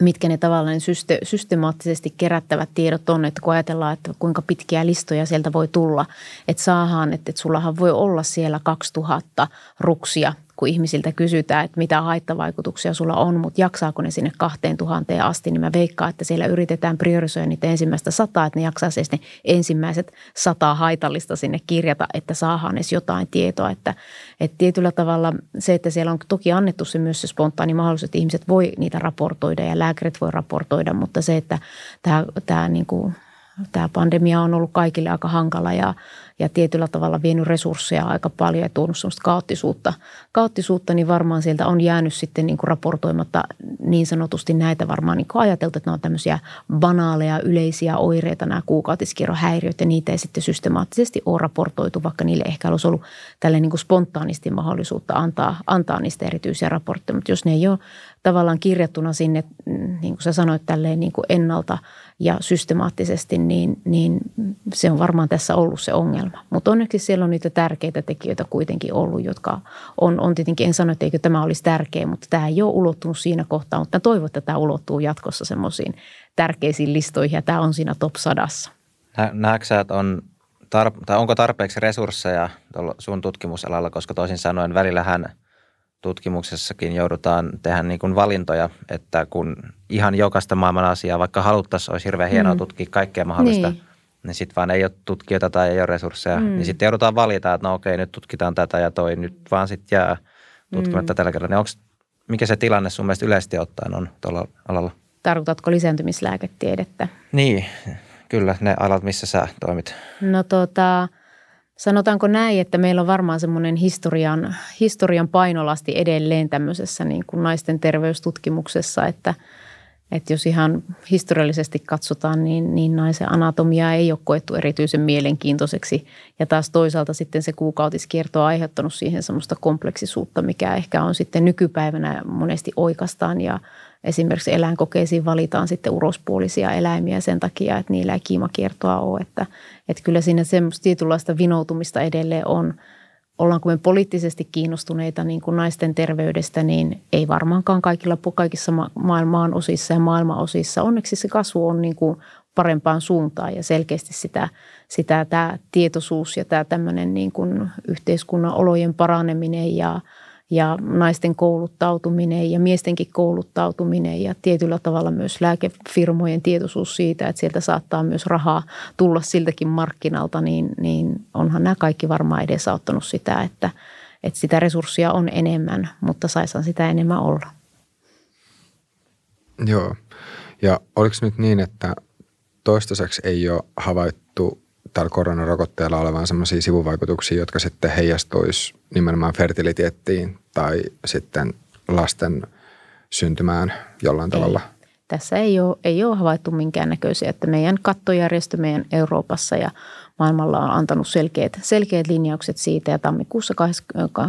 mitkä ne tavallaan syste, systemaattisesti kerättävät tiedot on, että kun ajatellaan, että kuinka pitkiä listoja sieltä voi tulla, että saahan, että, että sullahan voi olla siellä 2000 ruksia kun ihmisiltä kysytään, että mitä haittavaikutuksia sulla on, mutta jaksaako ne sinne 2000 asti, niin mä veikkaan, että siellä yritetään priorisoida niitä ensimmäistä sataa, että ne jaksaa siis ne ensimmäiset sata haitallista sinne kirjata, että saadaan edes jotain tietoa. Että, että tietyllä tavalla se, että siellä on toki annettu se myös se spontaani mahdollisuus, että ihmiset voi niitä raportoida ja lääkärit voi raportoida, mutta se, että tämä, tämä niin kuin – tämä pandemia on ollut kaikille aika hankala ja, ja tietyllä tavalla vienyt resursseja aika paljon ja tuonut sellaista kaoottisuutta. Kaoottisuutta, niin varmaan sieltä on jäänyt sitten niin kuin raportoimatta niin sanotusti näitä varmaan niin kuin ajateltu, että ne on tämmöisiä banaaleja yleisiä oireita, nämä kuukautiskierrohäiriöt ja niitä ei sitten systemaattisesti ole raportoitu, vaikka niille ehkä olisi ollut tälle niin kuin spontaanisti mahdollisuutta antaa, antaa niistä erityisiä raportteja. Mutta jos ne ei ole tavallaan kirjattuna sinne, niin kuin sä sanoit, tälleen niin kuin ennalta – ja systemaattisesti, niin, niin se on varmaan tässä ollut se ongelma. Mutta onneksi siellä on niitä tärkeitä tekijöitä kuitenkin ollut, jotka on, on tietenkin, en sano, että eikö tämä olisi tärkeä, mutta tämä ei ole ulottunut siinä kohtaa, mutta toivon, että tämä ulottuu jatkossa semmoisiin tärkeisiin listoihin ja tämä on siinä top sadassa. Näetkö että on tar- tai onko tarpeeksi resursseja sun tutkimusalalla, koska toisin sanoen välillähän – tutkimuksessakin joudutaan tehdä niin kuin valintoja, että kun ihan jokaista maailman asiaa, vaikka haluttaisiin, olisi hirveän hienoa mm. tutkia kaikkea mahdollista, niin, niin sitten vaan ei ole tutkijoita tai ei ole resursseja, mm. niin sitten joudutaan valita, että no okei, nyt tutkitaan tätä ja toi nyt vaan sitten jää tutkimatta mm. tällä kerralla. Niin onko, mikä se tilanne sun mielestä yleisesti ottaen on tuolla alalla? Tarkoitatko lisääntymislääketiedettä? Niin, kyllä ne alat, missä sä toimit. No tota, Sanotaanko näin, että meillä on varmaan semmoinen historian, historian painolasti edelleen tämmöisessä niin kuin naisten terveystutkimuksessa, että, että jos ihan historiallisesti katsotaan, niin, niin naisen anatomia ei ole koettu erityisen mielenkiintoiseksi. Ja taas toisaalta sitten se kuukautiskierto on aiheuttanut siihen semmoista kompleksisuutta, mikä ehkä on sitten nykypäivänä monesti oikastaan ja esimerkiksi eläinkokeisiin valitaan sitten urospuolisia eläimiä sen takia, että niillä ei kiimakiertoa ole. Että, että kyllä siinä semmoista tietynlaista vinoutumista edelleen on. Ollaanko me poliittisesti kiinnostuneita niin kuin naisten terveydestä, niin ei varmaankaan kaikilla, kaikissa maailman osissa ja maailman osissa. Onneksi se kasvu on niin kuin parempaan suuntaan ja selkeästi sitä, sitä tämä tietoisuus ja tämä tämmöinen niin kuin yhteiskunnan olojen paraneminen ja – ja naisten kouluttautuminen ja miestenkin kouluttautuminen ja tietyllä tavalla myös lääkefirmojen tietoisuus siitä, että sieltä saattaa myös rahaa tulla siltäkin markkinalta, niin, niin onhan nämä kaikki varmaan edesauttanut sitä, että, että sitä resurssia on enemmän, mutta saisaan sitä enemmän olla. Joo. Ja oliko nyt niin, että toistaiseksi ei ole havaittu tällä koronarokotteella olevan sellaisia sivuvaikutuksia, jotka sitten heijastuisi nimenomaan fertiliteettiin tai sitten lasten syntymään jollain ei. tavalla? Tässä ei ole, ei ole havaittu minkäännäköisiä, että meidän kattojärjestö meidän Euroopassa ja maailmalla on antanut selkeät, selkeät linjaukset siitä ja tammikuussa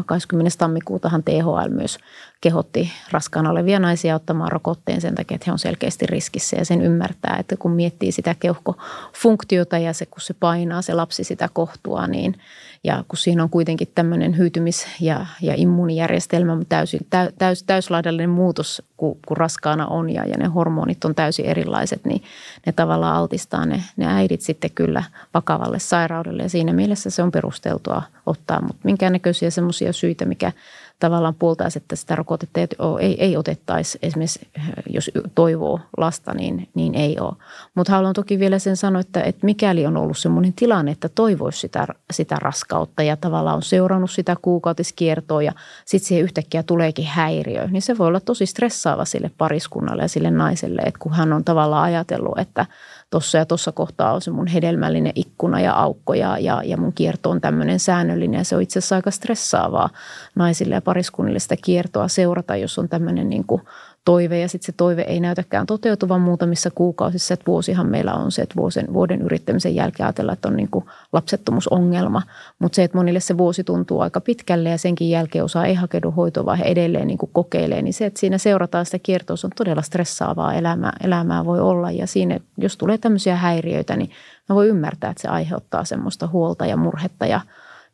20. tammikuutahan THL myös kehotti raskaana olevia naisia ottamaan rokotteen sen takia, että he on selkeästi riskissä ja sen ymmärtää, että kun miettii sitä keuhkofunktiota ja se, kun se painaa se lapsi sitä kohtua, niin ja kun siinä on kuitenkin tämmöinen hyytymis- ja, ja immuunijärjestelmä täysin, täys, täyslaidallinen muutos, kun, kun raskaana on ja, ja ne hormonit on täysin erilaiset, niin ne tavallaan altistaa ne, ne äidit sitten kyllä vakavalle sairaudelle. Ja siinä mielessä se on perusteltua ottaa, mutta minkäännäköisiä semmoisia syitä, mikä tavallaan puoltaisi, että sitä rokotetta ei, ei, ei otettaisi esimerkiksi, jos toivoo lasta, niin, niin ei ole. Mutta haluan toki vielä sen sanoa, että, että mikäli on ollut sellainen tilanne, että toivoisi sitä, sitä raskautta ja tavallaan on seurannut sitä kuukautiskiertoa ja sitten siihen yhtäkkiä tuleekin häiriö, niin se voi olla tosi stressaava sille pariskunnalle ja sille naiselle, että kun hän on tavallaan ajatellut, että – tuossa ja tuossa kohtaa on se mun hedelmällinen ikkuna ja aukko ja, ja, ja mun kierto on tämmöinen säännöllinen. Ja se on itse asiassa aika stressaavaa naisille ja pariskunnille sitä kiertoa seurata, jos on tämmöinen niin kuin toive ja sitten se toive ei näytäkään toteutuvan muutamissa kuukausissa. Että vuosihan meillä on se, että vuoden, vuoden yrittämisen jälkeen ajatellaan, että on niin kuin lapsettomuusongelma. Mutta se, että monille se vuosi tuntuu aika pitkälle ja senkin jälkeen osaa ei hakeudu hoitoon, vaan he edelleen niin kuin kokeilee, niin se, että siinä seurataan sitä kiertoa, on todella stressaavaa elämää, elämää voi olla. Ja siinä, jos tulee tämmöisiä häiriöitä, niin mä voi ymmärtää, että se aiheuttaa semmoista huolta ja murhetta ja,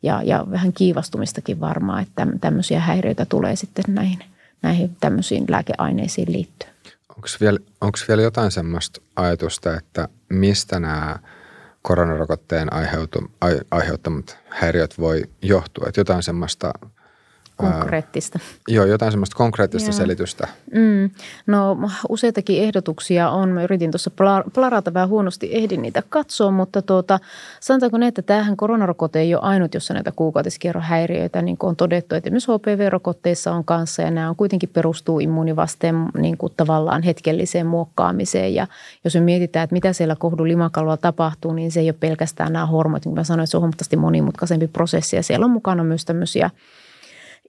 ja, ja vähän kiivastumistakin varmaan, että tämmöisiä häiriöitä tulee sitten näihin – näihin tämmöisiin lääkeaineisiin liittyen. Onko vielä, onko vielä jotain semmoista ajatusta, että mistä nämä koronarokotteen aiheuttamat häiriöt voi johtua? Että jotain semmoista Konkreettista. Ää, joo, jotain semmoista konkreettista joo. selitystä. Mm. No useitakin ehdotuksia on. Mä yritin tuossa plarata vähän huonosti, ehdin niitä katsoa, mutta tuota, sanotaanko ne, että tämähän koronarokote ei ole ainut, jossa näitä kuukautiskierrohäiriöitä niin kuin on todettu, että myös HPV-rokotteissa on kanssa ja nämä on kuitenkin perustuu immuunivasteen niin kuin tavallaan hetkelliseen muokkaamiseen ja jos me mietitään, että mitä siellä kohdulimakalvolla tapahtuu, niin se ei ole pelkästään nämä hormonit, niin kuin mä sanoin, että se on huomattavasti monimutkaisempi prosessi ja siellä on mukana myös tämmöisiä –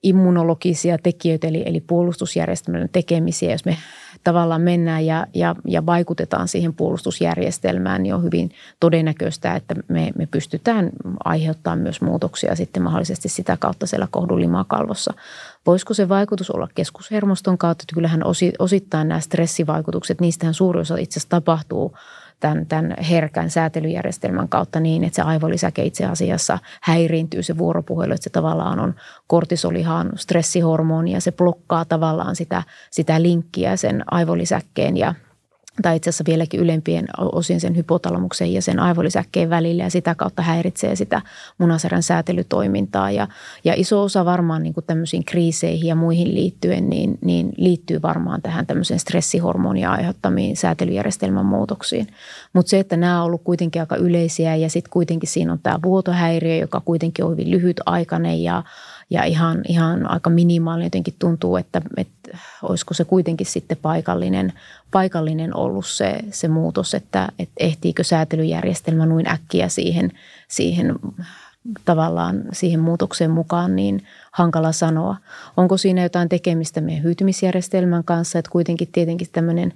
immunologisia tekijöitä, eli, eli puolustusjärjestelmän tekemisiä. Jos me tavallaan mennään ja, ja, ja vaikutetaan siihen puolustusjärjestelmään, niin on hyvin todennäköistä, että me, me pystytään aiheuttamaan myös muutoksia sitten mahdollisesti sitä kautta siellä kohdulimakalvossa. Voisiko se vaikutus olla keskushermoston kautta? Että kyllähän osittain nämä stressivaikutukset, niistähän suuri osa itse asiassa tapahtuu – tämän, tämän herkän säätelyjärjestelmän kautta niin, että se aivolisäke itse asiassa häiriintyy se vuoropuhelu, että se tavallaan on kortisolihan stressihormoni ja se blokkaa tavallaan sitä, sitä linkkiä sen aivolisäkkeen ja tai itse asiassa vieläkin ylempien osin sen hypotalamuksen ja sen aivolisäkkeen välillä ja sitä kautta häiritsee sitä munasarjan säätelytoimintaa. Ja, ja iso osa varmaan niin kuin tämmöisiin kriiseihin ja muihin liittyen, niin, niin liittyy varmaan tähän tämmöisen stressihormonia aiheuttamiin säätelyjärjestelmän muutoksiin. Mutta se, että nämä on ollut kuitenkin aika yleisiä ja sitten kuitenkin siinä on tämä vuotohäiriö, joka kuitenkin on hyvin lyhytaikainen ja ja ihan, ihan aika minimaalinen jotenkin tuntuu, että, että olisiko se kuitenkin sitten paikallinen, paikallinen ollut se, se muutos, että, että ehtiikö säätelyjärjestelmä noin äkkiä siihen, siihen tavallaan siihen muutokseen mukaan, niin hankala sanoa. Onko siinä jotain tekemistä meidän hyytymisjärjestelmän kanssa, että kuitenkin tietenkin tämmöinen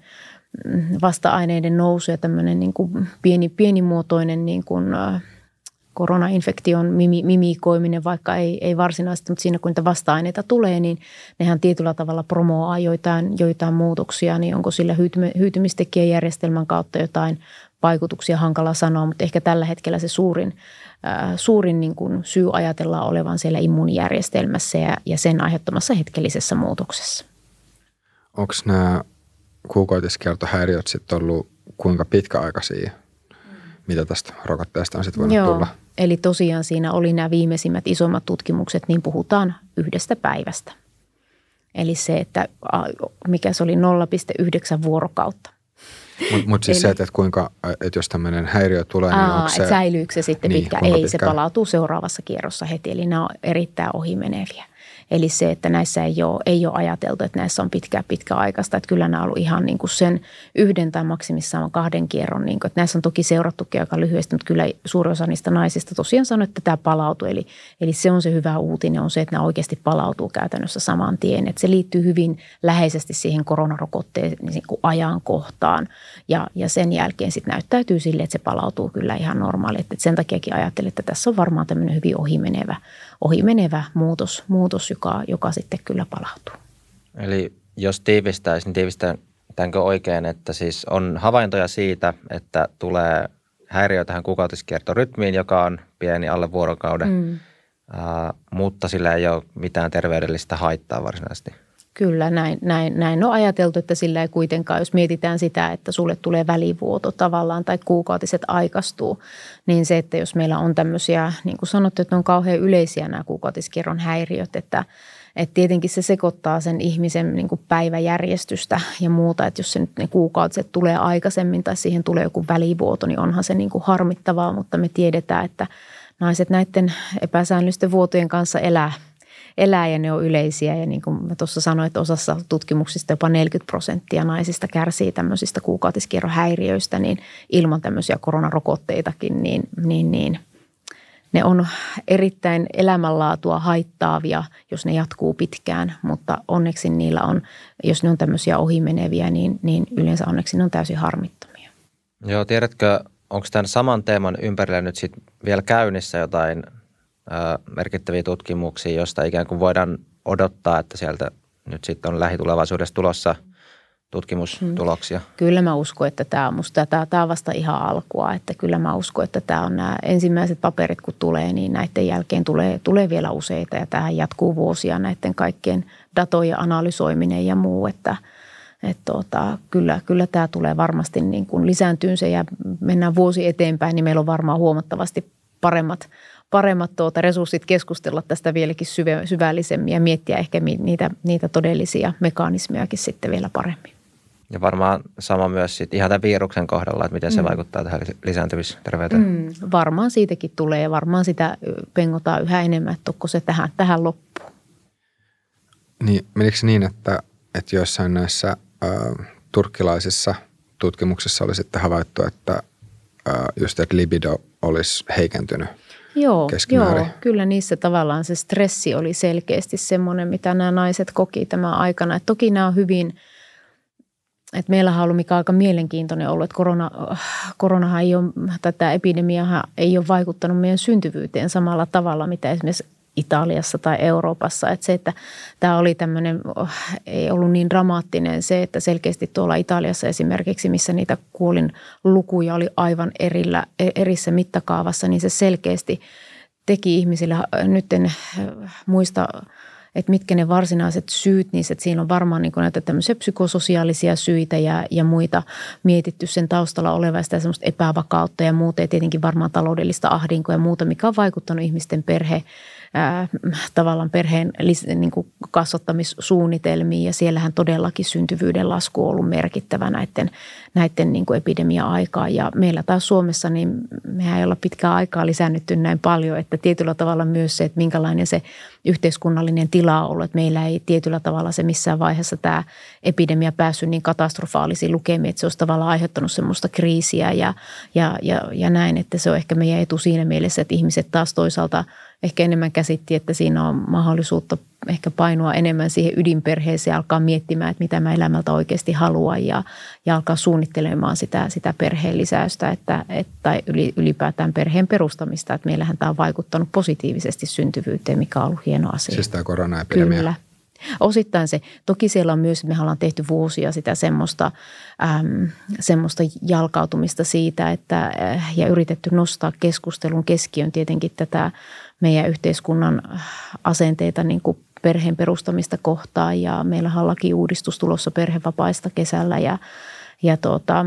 vasta-aineiden nousu ja tämmöinen niin kuin pieni, pienimuotoinen niin kuin koronainfektion mimi, mimikoiminen, vaikka ei, ei varsinaisesti, mutta siinä kun niitä vasta-aineita tulee, niin nehän tietyllä tavalla promoaa joitain, joitain muutoksia, niin onko sillä hyytymistekijäjärjestelmän kautta jotain vaikutuksia, hankala sanoa, mutta ehkä tällä hetkellä se suurin, äh, suurin niin kuin syy ajatellaan olevan siellä immuunijärjestelmässä ja, ja sen aiheuttamassa hetkellisessä muutoksessa. Onko nämä kuukautiskiertohäiriöt sitten ollut kuinka pitkäaikaisia? Mitä tästä rokotteesta on sitten voinut Joo. tulla? Eli tosiaan siinä oli nämä viimeisimmät isommat tutkimukset, niin puhutaan yhdestä päivästä. Eli se, että mikä se oli 0,9 vuorokautta. Mutta mut siis Eli, se, että, kuinka, että jos tämmöinen häiriö tulee, niin onko se... Säilyykö se sitten niin, pitkä? Ei, pitkä? se palautuu seuraavassa kierrossa heti. Eli nämä on erittäin ohimeneviä. Eli se, että näissä ei ole, ei ole ajateltu, että näissä on pitkä, pitkä aikaista. Että kyllä nämä on ollut ihan niin kuin sen yhden tai maksimissaan kahden kierron. Niin kuin, että näissä on toki seurattukin aika lyhyesti, mutta kyllä suuri osa niistä naisista tosiaan sanoi, että tämä palautuu. Eli, eli se on se hyvä uutinen, on se, että nämä oikeasti palautuu käytännössä saman tien. Että se liittyy hyvin läheisesti siihen koronarokotteen niin kuin ajankohtaan. Ja, ja sen jälkeen sitten näyttäytyy sille, että se palautuu kyllä ihan normaali. Että sen takiakin ajattelin, että tässä on varmaan tämmöinen hyvin ohimenevä, ohimenevä muutos, muutos joka, joka sitten kyllä palautuu. Eli jos tiivistäisi, niin tiivistänkö oikein, että siis on havaintoja siitä, että tulee häiriö tähän kuukautiskiertorytmiin, joka on pieni alle vuorokauden, mm. uh, mutta sillä ei ole mitään terveydellistä haittaa varsinaisesti. Kyllä, näin, näin, näin on ajateltu, että sillä ei kuitenkaan, jos mietitään sitä, että sulle tulee välivuoto tavallaan tai kuukautiset aikastuu, niin se, että jos meillä on tämmöisiä, niin kuin sanottu, että on kauhean yleisiä nämä kuukautiskierron häiriöt, että että tietenkin se sekoittaa sen ihmisen niin kuin päiväjärjestystä ja muuta, että jos se nyt ne kuukautiset tulee aikaisemmin tai siihen tulee joku välivuoto, niin onhan se niin kuin harmittavaa, mutta me tiedetään, että naiset näiden epäsäännöllisten vuotojen kanssa elää – elää ja ne on yleisiä. Ja niin kuin mä tuossa sanoin, että osassa tutkimuksista jopa 40 prosenttia naisista kärsii tämmöisistä kuukautiskierrohäiriöistä, niin ilman tämmöisiä koronarokotteitakin, niin, niin, niin ne on erittäin elämänlaatua haittaavia, jos ne jatkuu pitkään, mutta onneksi niillä on, jos ne on tämmöisiä ohimeneviä, niin, niin yleensä onneksi ne on täysin harmittomia. Joo, tiedätkö, onko tämän saman teeman ympärillä nyt sit vielä käynnissä jotain merkittäviä tutkimuksia, josta ikään kuin voidaan odottaa, että sieltä nyt sitten on lähitulevaisuudessa tulossa tutkimustuloksia? Hmm. Kyllä mä uskon, että tämä on musta, tämä, on vasta ihan alkua, että kyllä mä uskon, että tämä on nämä ensimmäiset paperit kun tulee, niin näiden jälkeen tulee, tulee vielä useita ja tähän jatkuu vuosia näiden kaikkien datojen analysoiminen ja muu, että – että tuota, kyllä, kyllä tämä tulee varmasti niin kuin lisääntyyn se ja mennään vuosi eteenpäin, niin meillä on varmaan huomattavasti paremmat paremmat tuota resurssit keskustella tästä vieläkin syve, syvällisemmin ja miettiä ehkä niitä, niitä todellisia mekanismejakin sitten vielä paremmin. Ja varmaan sama myös sit ihan tämän viruksen kohdalla, että miten se mm. vaikuttaa tähän lisääntymisterveyteen. Mm, varmaan siitäkin tulee ja varmaan sitä pengotaan yhä enemmän, että onko se tähän, tähän loppuun. Niin, menikö niin, että, että joissain näissä äh, turkkilaisissa tutkimuksissa oli sitten havaittu, että äh, just että libido olisi heikentynyt Joo, joo, kyllä niissä tavallaan se stressi oli selkeästi semmoinen, mitä nämä naiset koki tämän aikana. Et toki nämä on hyvin, että meillä on ollut mikä aika mielenkiintoinen ollut, että korona, koronahan ei ole, tätä epidemiaa ei ole vaikuttanut meidän syntyvyyteen samalla tavalla, mitä esimerkiksi Italiassa tai Euroopassa. Että se, että tämä oli tämmöinen, ei ollut niin dramaattinen se, että selkeästi tuolla Italiassa esimerkiksi, missä niitä kuolin lukuja oli aivan erillä, erissä mittakaavassa, niin se selkeästi teki ihmisille, nyt en muista että mitkä ne varsinaiset syyt niissä, että siinä on varmaan niin näitä tämmöisiä psykososiaalisia syitä ja, ja muita mietitty sen taustalla olevasta semmoista epävakautta ja muuta ja tietenkin varmaan taloudellista ahdinkoa ja muuta, mikä on vaikuttanut ihmisten perhe tavallaan perheen niin kuin kasvattamissuunnitelmiin ja siellähän todellakin syntyvyyden lasku on ollut merkittävä näiden, näiden niin kuin epidemia-aikaa. Ja meillä taas Suomessa, niin mehän ei olla pitkää aikaa lisännytty näin paljon, että tietyllä tavalla myös se, että minkälainen se yhteiskunnallinen tila on ollut, että meillä ei tietyllä tavalla se missään vaiheessa tämä epidemia päässyt niin katastrofaalisiin lukemiin, että se olisi tavallaan aiheuttanut semmoista kriisiä ja, ja, ja, ja näin, että se on ehkä meidän etu siinä mielessä, että ihmiset taas toisaalta – ehkä enemmän käsitti, että siinä on mahdollisuutta ehkä painua enemmän siihen ydinperheeseen ja alkaa miettimään, että mitä mä elämältä oikeasti haluan ja, ja alkaa suunnittelemaan sitä, sitä perheen lisäystä että, että, tai ylipäätään perheen perustamista. Että meillähän tämä on vaikuttanut positiivisesti syntyvyyteen, mikä on ollut hieno asia. Siis tämä koronaepidemia. Kyllä. Osittain se, toki siellä on myös, me ollaan tehty vuosia sitä semmoista, äm, semmoista jalkautumista siitä, että äh, ja yritetty nostaa keskustelun keskiön tietenkin tätä meidän yhteiskunnan asenteita niin kuin perheen perustamista kohtaan. Ja meillä on lakiuudistus tulossa perhevapaista kesällä ja, ja tuota,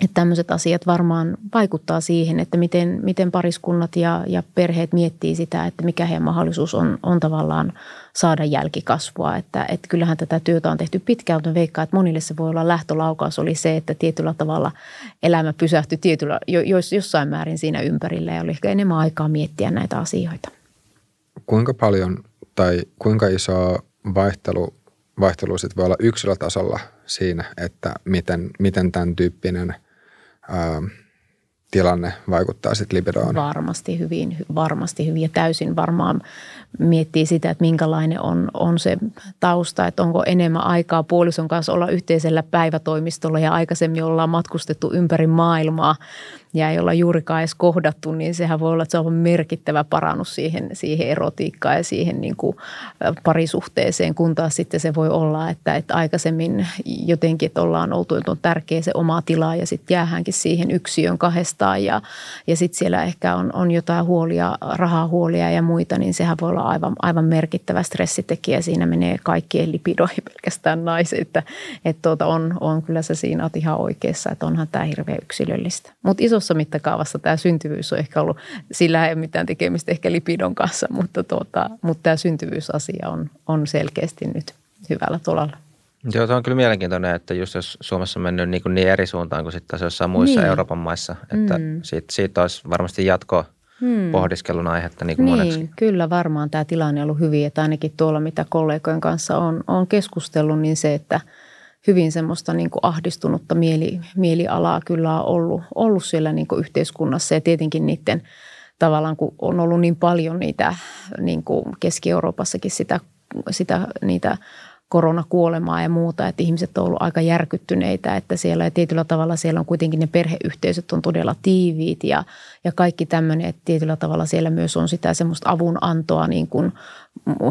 että tämmöiset asiat varmaan vaikuttaa siihen, että miten, miten pariskunnat ja, ja perheet miettii sitä, että mikä heidän mahdollisuus on, on tavallaan saada jälkikasvua. Että, että kyllähän tätä työtä on tehty pitkään, mutta veikkaa, että monille se voi olla lähtölaukaus oli se, että tietyllä tavalla elämä pysähtyi tietyllä, jo, jossain määrin siinä ympärillä ja oli ehkä enemmän aikaa miettiä näitä asioita. Kuinka paljon tai kuinka iso vaihtelu, vaihtelu sit voi olla yksilötasolla siinä, että miten, miten tämän tyyppinen – ää, tilanne vaikuttaa sitten libidoon? Varmasti hyvin, varmasti hyvin ja täysin varmaan miettii sitä, että minkälainen on, on se tausta, että onko enemmän aikaa puolison kanssa olla yhteisellä päivätoimistolla ja aikaisemmin ollaan matkustettu ympäri maailmaa ja ei olla juurikaan edes kohdattu, niin sehän voi olla, että se on merkittävä parannus siihen, siihen erotiikkaan ja siihen niin kuin parisuhteeseen, kun taas sitten se voi olla, että, että aikaisemmin jotenkin, että ollaan oltu, että on tärkeä se oma tila ja sitten jäähänkin siihen yksiön kahdestaan ja, ja sitten siellä ehkä on, on jotain huolia, rahahuolia ja muita, niin sehän voi olla aivan, aivan merkittävä stressitekijä. Siinä menee kaikkien lipidoihin pelkästään naiset, että, että tuota on, on kyllä se siinä on ihan oikeassa, että onhan tämä hirveän yksilöllistä. Mutta iso isossa mittakaavassa tämä syntyvyys on ehkä ollut, sillä ei ole mitään tekemistä ehkä lipidon kanssa, mutta, tuota, mutta tämä syntyvyysasia on, on selkeästi nyt hyvällä tolalla. Joo, se on kyllä mielenkiintoinen, että just jos Suomessa on mennyt niin, kuin niin eri suuntaan kuin sitten jossain muissa niin. Euroopan maissa, että mm. siitä, siitä olisi varmasti jatko hmm. pohdiskelun aihetta niin kuin niin, moneksi. kyllä varmaan tämä tilanne on ollut hyvin, että ainakin tuolla mitä kollegojen kanssa on, on keskustellut, niin se, että – hyvin semmoista niin kuin ahdistunutta mieli, mielialaa kyllä on ollut, ollut siellä niin kuin yhteiskunnassa. Ja tietenkin niiden tavallaan, kun on ollut niin paljon niitä niin kuin Keski-Euroopassakin sitä, sitä niitä koronakuolemaa ja muuta, että ihmiset on ollut aika järkyttyneitä, että siellä ja tietyllä tavalla siellä on kuitenkin ne perheyhteisöt on todella tiiviit ja, ja kaikki tämmöinen, että tietyllä tavalla siellä myös on sitä semmoista avunantoa niin kuin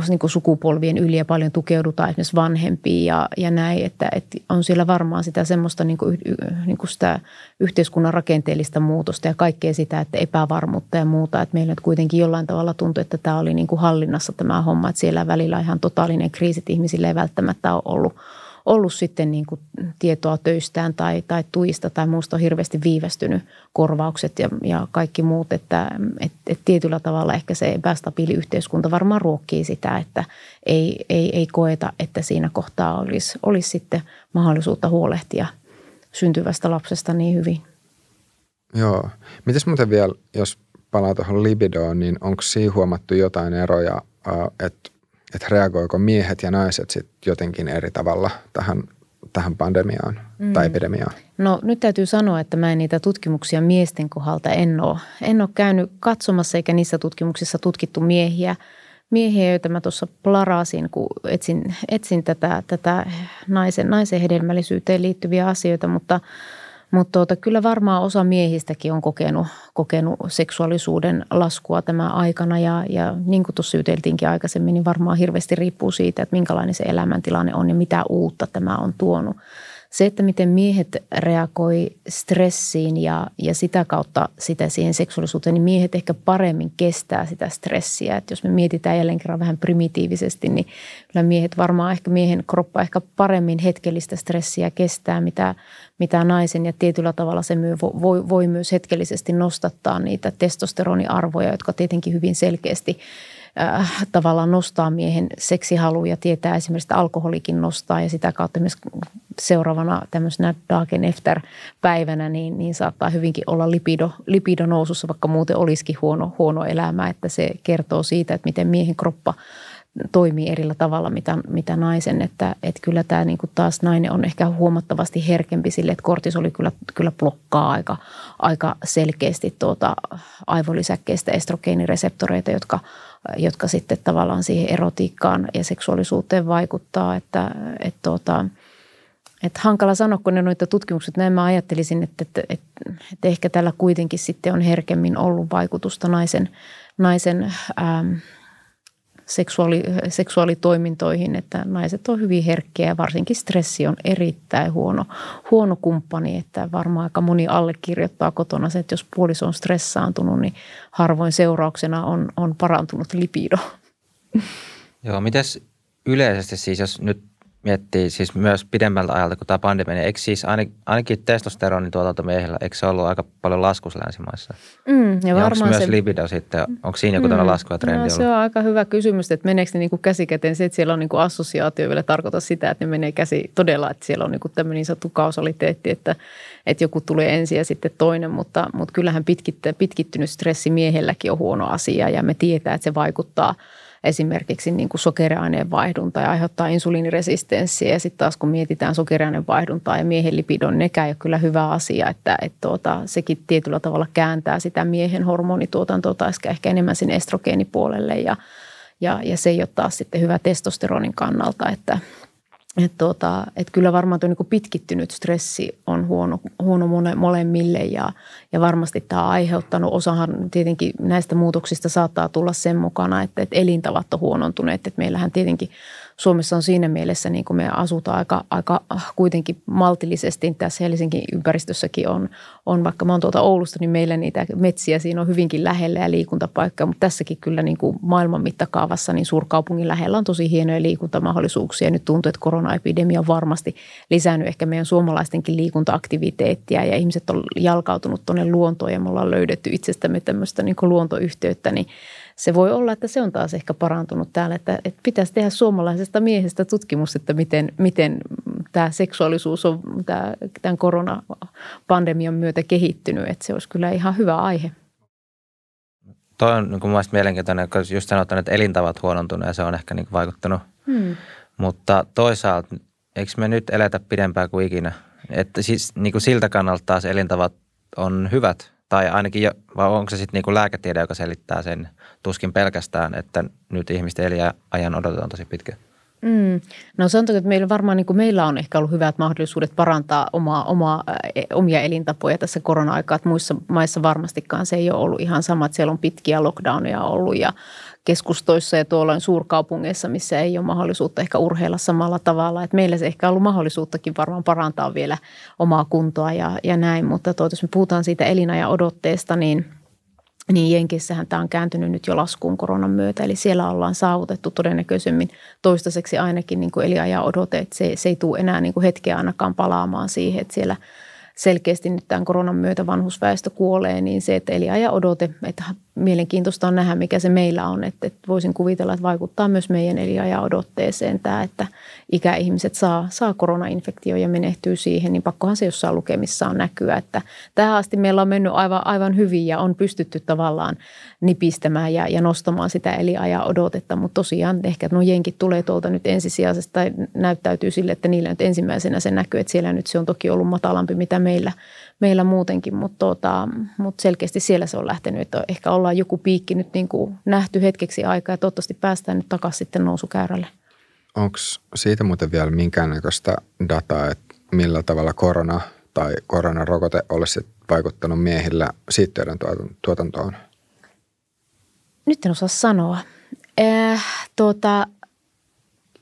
niin kuin sukupolvien yli ja paljon tukeudutaan esimerkiksi vanhempiin ja, ja näin, että, että on siellä varmaan sitä semmoista niin kuin, niin kuin sitä yhteiskunnan rakenteellista muutosta ja kaikkea sitä, että epävarmuutta ja muuta, että meillä nyt kuitenkin jollain tavalla tuntui, että tämä oli niin kuin hallinnassa tämä homma, että siellä välillä ihan totaalinen kriisit ihmisille ei välttämättä ole ollut – ollut sitten niin kuin tietoa töistään tai, tai tuista tai muusta on hirveästi viivästynyt korvaukset ja, ja kaikki muut, että et, et tietyllä tavalla ehkä se epästabiili yhteiskunta varmaan ruokkii sitä, että ei, ei, ei koeta, että siinä kohtaa olisi, olisi sitten mahdollisuutta huolehtia syntyvästä lapsesta niin hyvin. Joo. Mites muuten vielä, jos palaa tuohon libidoon, niin onko siinä huomattu jotain eroja, että että reagoiko miehet ja naiset sitten jotenkin eri tavalla tähän, tähän pandemiaan mm. tai epidemiaan? No nyt täytyy sanoa, että mä en niitä tutkimuksia miesten kohdalta en ole, en ole käynyt katsomassa eikä niissä tutkimuksissa tutkittu miehiä. Miehiä, joita mä tuossa plarasin, kun etsin, etsin tätä, tätä naisen, naisen hedelmällisyyteen liittyviä asioita, mutta – mutta tuota, kyllä varmaan osa miehistäkin on kokenut, kokenut seksuaalisuuden laskua tämä aikana. Ja, ja niin kuin tuossa juteltiinkin aikaisemmin, niin varmaan hirveästi riippuu siitä, että minkälainen se elämäntilanne on ja mitä uutta tämä on tuonut se, että miten miehet reagoi stressiin ja, ja sitä kautta sitä siihen seksuaalisuuteen, niin miehet ehkä paremmin kestää sitä stressiä. Että jos me mietitään jälleen kerran vähän primitiivisesti, niin kyllä miehet varmaan ehkä miehen kroppa ehkä paremmin hetkellistä stressiä kestää, mitä, mitä naisen. Ja tietyllä tavalla se myy, voi, voi myös hetkellisesti nostattaa niitä testosteroniarvoja, jotka tietenkin hyvin selkeästi – äh, tavallaan nostaa miehen seksihaluja, tietää esimerkiksi, että alkoholikin nostaa ja sitä kautta myös seuraavana tämmöisenä Dagen Efter-päivänä, niin, niin saattaa hyvinkin olla lipido, lipido nousussa, vaikka muuten olisikin huono, huono elämä, että se kertoo siitä, että miten miehen kroppa toimii erillä tavalla, mitä, mitä naisen, että, että kyllä tämä niin kuin taas nainen on ehkä huomattavasti herkempi sille, että kortisoli kyllä, kyllä blokkaa aika, aika selkeästi tuota aivolisäkkeistä estrogeenireseptoreita, jotka jotka sitten tavallaan siihen erotiikkaan ja seksuaalisuuteen vaikuttaa, että, että tuota, että hankala sanoa, kun ne noita tutkimukset, näin mä ajattelisin, että, että, että, että ehkä tällä kuitenkin sitten on herkemmin ollut vaikutusta naisen, naisen ähm, seksuaali, seksuaalitoimintoihin, että naiset on hyvin herkkiä ja varsinkin stressi on erittäin huono, huono kumppani, että varmaan aika moni allekirjoittaa kotona se, että jos puoliso on stressaantunut, niin harvoin seurauksena on, on parantunut lipido. Joo, mites yleisesti siis, jos nyt miettii siis myös pidemmältä ajalta kuin tämä pandemia, niin eikö siis ainakin, ainakin testosteronin tuotantomiehillä, eikö se ollut aika paljon laskus länsimaissa? Mm, ja, ja onko myös se, libido sitten, onko siinä joku mm, tällainen laskuva trendi no, Se on aika hyvä kysymys, että meneekö ne niin kuin käsikäteen? Se, että siellä on niin kuin assosiaatio vielä tarkoita sitä, että ne menee käsi todella, että siellä on niin kuin tämmöinen niin sanottu kausaliteetti, että, että joku tulee ensin ja sitten toinen, mutta, mutta kyllähän pitkittynyt stressi miehelläkin on huono asia ja me tietää, että se vaikuttaa – esimerkiksi niin kuin sokeriaineen vaihdunta ja aiheuttaa insuliiniresistenssiä. Ja sitten taas kun mietitään sokeriaineen vaihduntaa ja miehen lipidon, nekään ei ole kyllä hyvä asia, että, että tuota, sekin tietyllä tavalla kääntää sitä miehen hormonituotantoa tai ehkä enemmän sinne estrogeenipuolelle ja, ja, ja se ei ole taas sitten hyvä testosteronin kannalta, että, että tuota, että kyllä varmaan tuo niin pitkittynyt stressi on huono, huono molemmille ja, ja varmasti tämä on aiheuttanut, osahan tietenkin näistä muutoksista saattaa tulla sen mukana, että, että elintavat on huonontuneet. Että meillähän tietenkin Suomessa on siinä mielessä, niin kuin me asutaan aika, aika kuitenkin maltillisesti. Tässä Helsingin ympäristössäkin on, on, vaikka mä oon tuolta Oulusta, niin meillä niitä metsiä siinä on hyvinkin lähellä ja liikuntapaikka. Mutta tässäkin kyllä niin kuin maailman mittakaavassa niin suurkaupungin lähellä on tosi hienoja liikuntamahdollisuuksia. Nyt tuntuu, että koronaepidemia on varmasti lisännyt ehkä meidän suomalaistenkin liikuntaaktiviteettia ja ihmiset on jalkautunut tuonne luontoon ja me ollaan löydetty itsestämme tämmöistä niin kuin luontoyhteyttä, niin se voi olla, että se on taas ehkä parantunut täällä, että, että pitäisi tehdä suomalaisesta miehestä tutkimus, että miten, miten tämä seksuaalisuus on tämä, tämän koronapandemian myötä kehittynyt, että se olisi kyllä ihan hyvä aihe. Tuo on niin mielestäni mielenkiintoinen, koska just sanotaan, että elintavat huonontunut ja se on ehkä niin vaikuttanut. Hmm. Mutta toisaalta, eikö me nyt eletä pidempään kuin ikinä? Että siis niin kuin siltä kannalta taas elintavat on hyvät, tai ainakin, jo, vai onko se sitten niin kuin lääketiede, joka selittää sen tuskin pelkästään, että nyt ihmisten eliajan odotetaan tosi pitkä. Mm. No sanotaanko, että meillä varmaan niin kuin meillä on ehkä ollut hyvät mahdollisuudet parantaa omaa, omaa, e, omia elintapoja tässä korona-aikaa. Että muissa maissa varmastikaan se ei ole ollut ihan sama, että siellä on pitkiä lockdowneja ollut ja keskustoissa ja tuolla suurkaupungeissa, missä ei ole mahdollisuutta ehkä urheilla samalla tavalla. Että meillä se ehkä on ollut mahdollisuuttakin varmaan parantaa vielä omaa kuntoa ja, ja näin, mutta tuota, jos me puhutaan siitä elinajan odotteesta, niin – niin Jenkissähän tämä on kääntynyt nyt jo laskuun koronan myötä. Eli siellä ollaan saavutettu todennäköisemmin toistaiseksi ainakin niin kuin eliajan odote, että se, se ei tule enää niin kuin hetkeä ainakaan palaamaan siihen, että siellä – selkeästi nyt tämän koronan myötä vanhusväestö kuolee, niin se, että eliaja odote, että mielenkiintoista on nähdä, mikä se meillä on. Että, että voisin kuvitella, että vaikuttaa myös meidän eliaja odotteeseen tämä, että ikäihmiset saa, saa koronainfektio ja menehtyy siihen, niin pakkohan se jossain lukemissa on näkyä. Että tähän asti meillä on mennyt aivan, aivan hyvin ja on pystytty tavallaan nipistämään ja, ja nostamaan sitä eliajan odotetta, mutta tosiaan ehkä no jenkit tulee tuolta nyt ensisijaisesti tai näyttäytyy sille, että niillä nyt ensimmäisenä se näkyy, että siellä nyt se on toki ollut matalampi mitä meillä, meillä muutenkin, mutta, tota, mutta selkeästi siellä se on lähtenyt, että ehkä ollaan joku piikki nyt niin kuin nähty hetkeksi aikaa ja toivottavasti päästään nyt takaisin sitten nousukäyrälle. Onko siitä muuten vielä minkäännäköistä dataa, että millä tavalla korona tai koronarokote olisi vaikuttanut miehillä siitteiden tuotantoon? Nyt en osaa sanoa. Äh, tuota,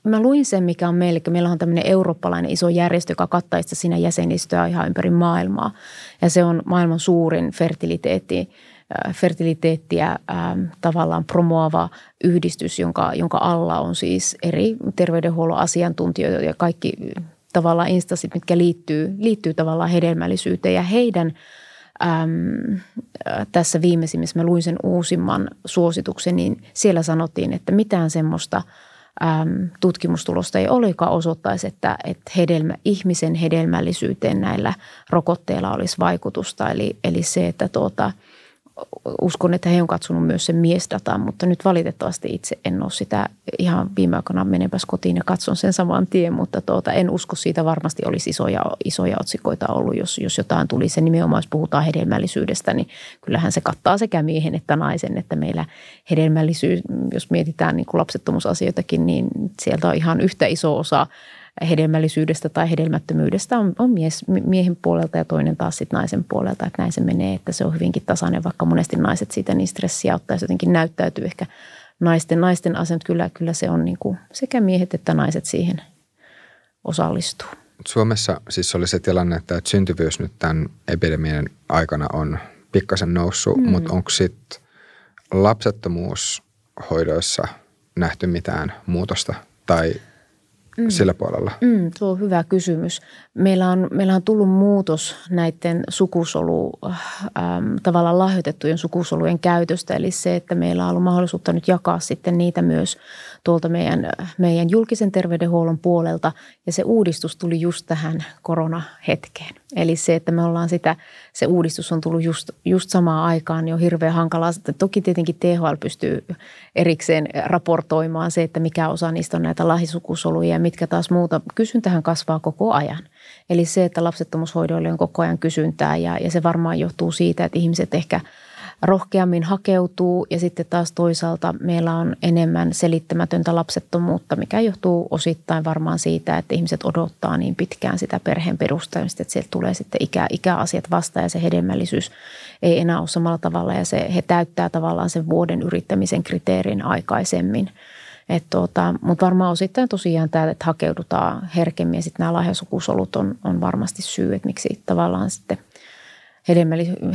mä luin sen, mikä on meillä. Meillä on tämmöinen eurooppalainen iso järjestö, joka kattaa itse siinä jäsenistöä ihan ympäri maailmaa. Ja se on maailman suurin fertiliteetti, äh, fertiliteettiä ähm, tavallaan promoava yhdistys, jonka, jonka alla on siis eri terveydenhuollon asiantuntijoita ja kaikki tavallaan instanssit, mitkä liittyy, liittyy tavallaan hedelmällisyyteen. Ja heidän – äm, tässä viimeisimmässä, mä luin sen uusimman suosituksen, niin siellä sanottiin, että mitään semmoista äm, tutkimustulosta ei ole, joka osoittaisi, että, että hedelmä, ihmisen hedelmällisyyteen näillä rokotteilla olisi vaikutusta. Eli, eli se, että tuota, uskon, että he on katsonut myös sen miesdatan, mutta nyt valitettavasti itse en ole sitä ihan viime aikoina menepäs kotiin ja katson sen saman tien, mutta tuota, en usko siitä varmasti olisi isoja, isoja otsikoita ollut, jos, jos jotain tuli. Se nimenomaan, jos puhutaan hedelmällisyydestä, niin kyllähän se kattaa sekä miehen että naisen, että meillä hedelmällisyys, jos mietitään niin kuin lapsettomuusasioitakin, niin sieltä on ihan yhtä iso osa hedelmällisyydestä tai hedelmättömyydestä on, on mies, miehen puolelta ja toinen taas sitten naisen puolelta. Että näin se menee, että se on hyvinkin tasainen, vaikka monesti naiset siitä niin stressiä ottaa ja jotenkin näyttäytyy ehkä naisten, naisten asent. Kyllä, kyllä se on niin kuin sekä miehet että naiset siihen osallistuu. Suomessa siis oli se tilanne, että syntyvyys nyt tämän epidemian aikana on pikkasen noussut, mm. mutta onko sitten lapsettomuushoidoissa nähty mitään muutosta tai mm. sillä puolella? Mm, tuo on hyvä kysymys. Meillä on, meillä on tullut muutos näiden sukusolu, ähm, tavallaan lahjoitettujen sukusolujen käytöstä. Eli se, että meillä on ollut mahdollisuutta nyt jakaa sitten niitä myös tuolta meidän, meidän julkisen terveydenhuollon puolelta. Ja se uudistus tuli just tähän koronahetkeen. Eli se, että me ollaan sitä, se uudistus on tullut just, just samaan aikaan, niin on hirveän hankalaa. Toki tietenkin THL pystyy erikseen raportoimaan se, että mikä osa niistä on näitä lahisukusoluja ja mitkä taas muuta. Kysyntähän kasvaa koko ajan. Eli se, että lapsettomuushoidoille on koko ajan kysyntää ja, ja se varmaan johtuu siitä, että ihmiset ehkä – rohkeammin hakeutuu ja sitten taas toisaalta meillä on enemmän selittämätöntä lapsettomuutta, mikä johtuu osittain varmaan siitä, että ihmiset odottaa niin pitkään sitä perheen perustamista, että sieltä tulee sitten ikä, ikäasiat vastaan ja se hedelmällisyys ei enää ole samalla tavalla ja se, he täyttää tavallaan sen vuoden yrittämisen kriteerin aikaisemmin. tuota, Mutta varmaan osittain tosiaan tämä, että hakeudutaan herkemmin ja sitten nämä lahjasukusolut on, on varmasti syy, että miksi tavallaan sitten –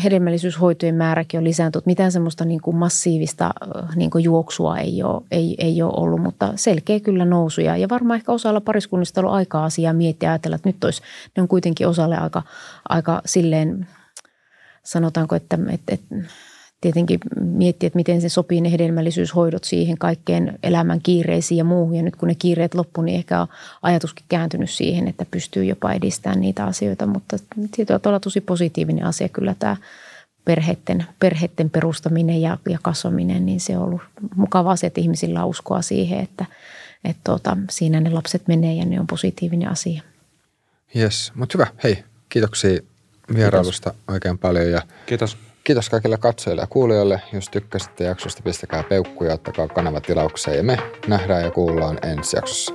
hedelmällisyyshoitojen määräkin on lisääntynyt. Mitään semmoista niin kuin massiivista niin kuin juoksua ei ole, ei, ei ole ollut, mutta selkeä kyllä nousuja. Ja varmaan ehkä osalla pariskunnista on ollut aikaa asiaa miettiä ja ajatella, että nyt olisi, ne on kuitenkin osalle aika, aika silleen, sanotaanko, että, että, että tietenkin miettiä, että miten se sopii ne hedelmällisyyshoidot siihen kaikkeen elämän kiireisiin ja muuhun. Ja nyt kun ne kiireet loppu, niin ehkä on ajatuskin kääntynyt siihen, että pystyy jopa edistämään niitä asioita. Mutta tietyllä tavalla tosi positiivinen asia kyllä tämä perheiden, perheiden perustaminen ja, ja kasvaminen, niin se on ollut mukava asia, että ihmisillä on uskoa siihen, että, että tuota, siinä ne lapset menee ja ne on positiivinen asia. Yes, mutta hyvä. Hei, kiitoksia vierailusta Kiitos. oikein paljon. Ja Kiitos. Kiitos kaikille katsojille ja kuulijoille. Jos tykkäsitte jaksosta, pistäkää peukkuja, ottakaa kanava tilaukseen ja me nähdään ja kuullaan ensi jaksossa.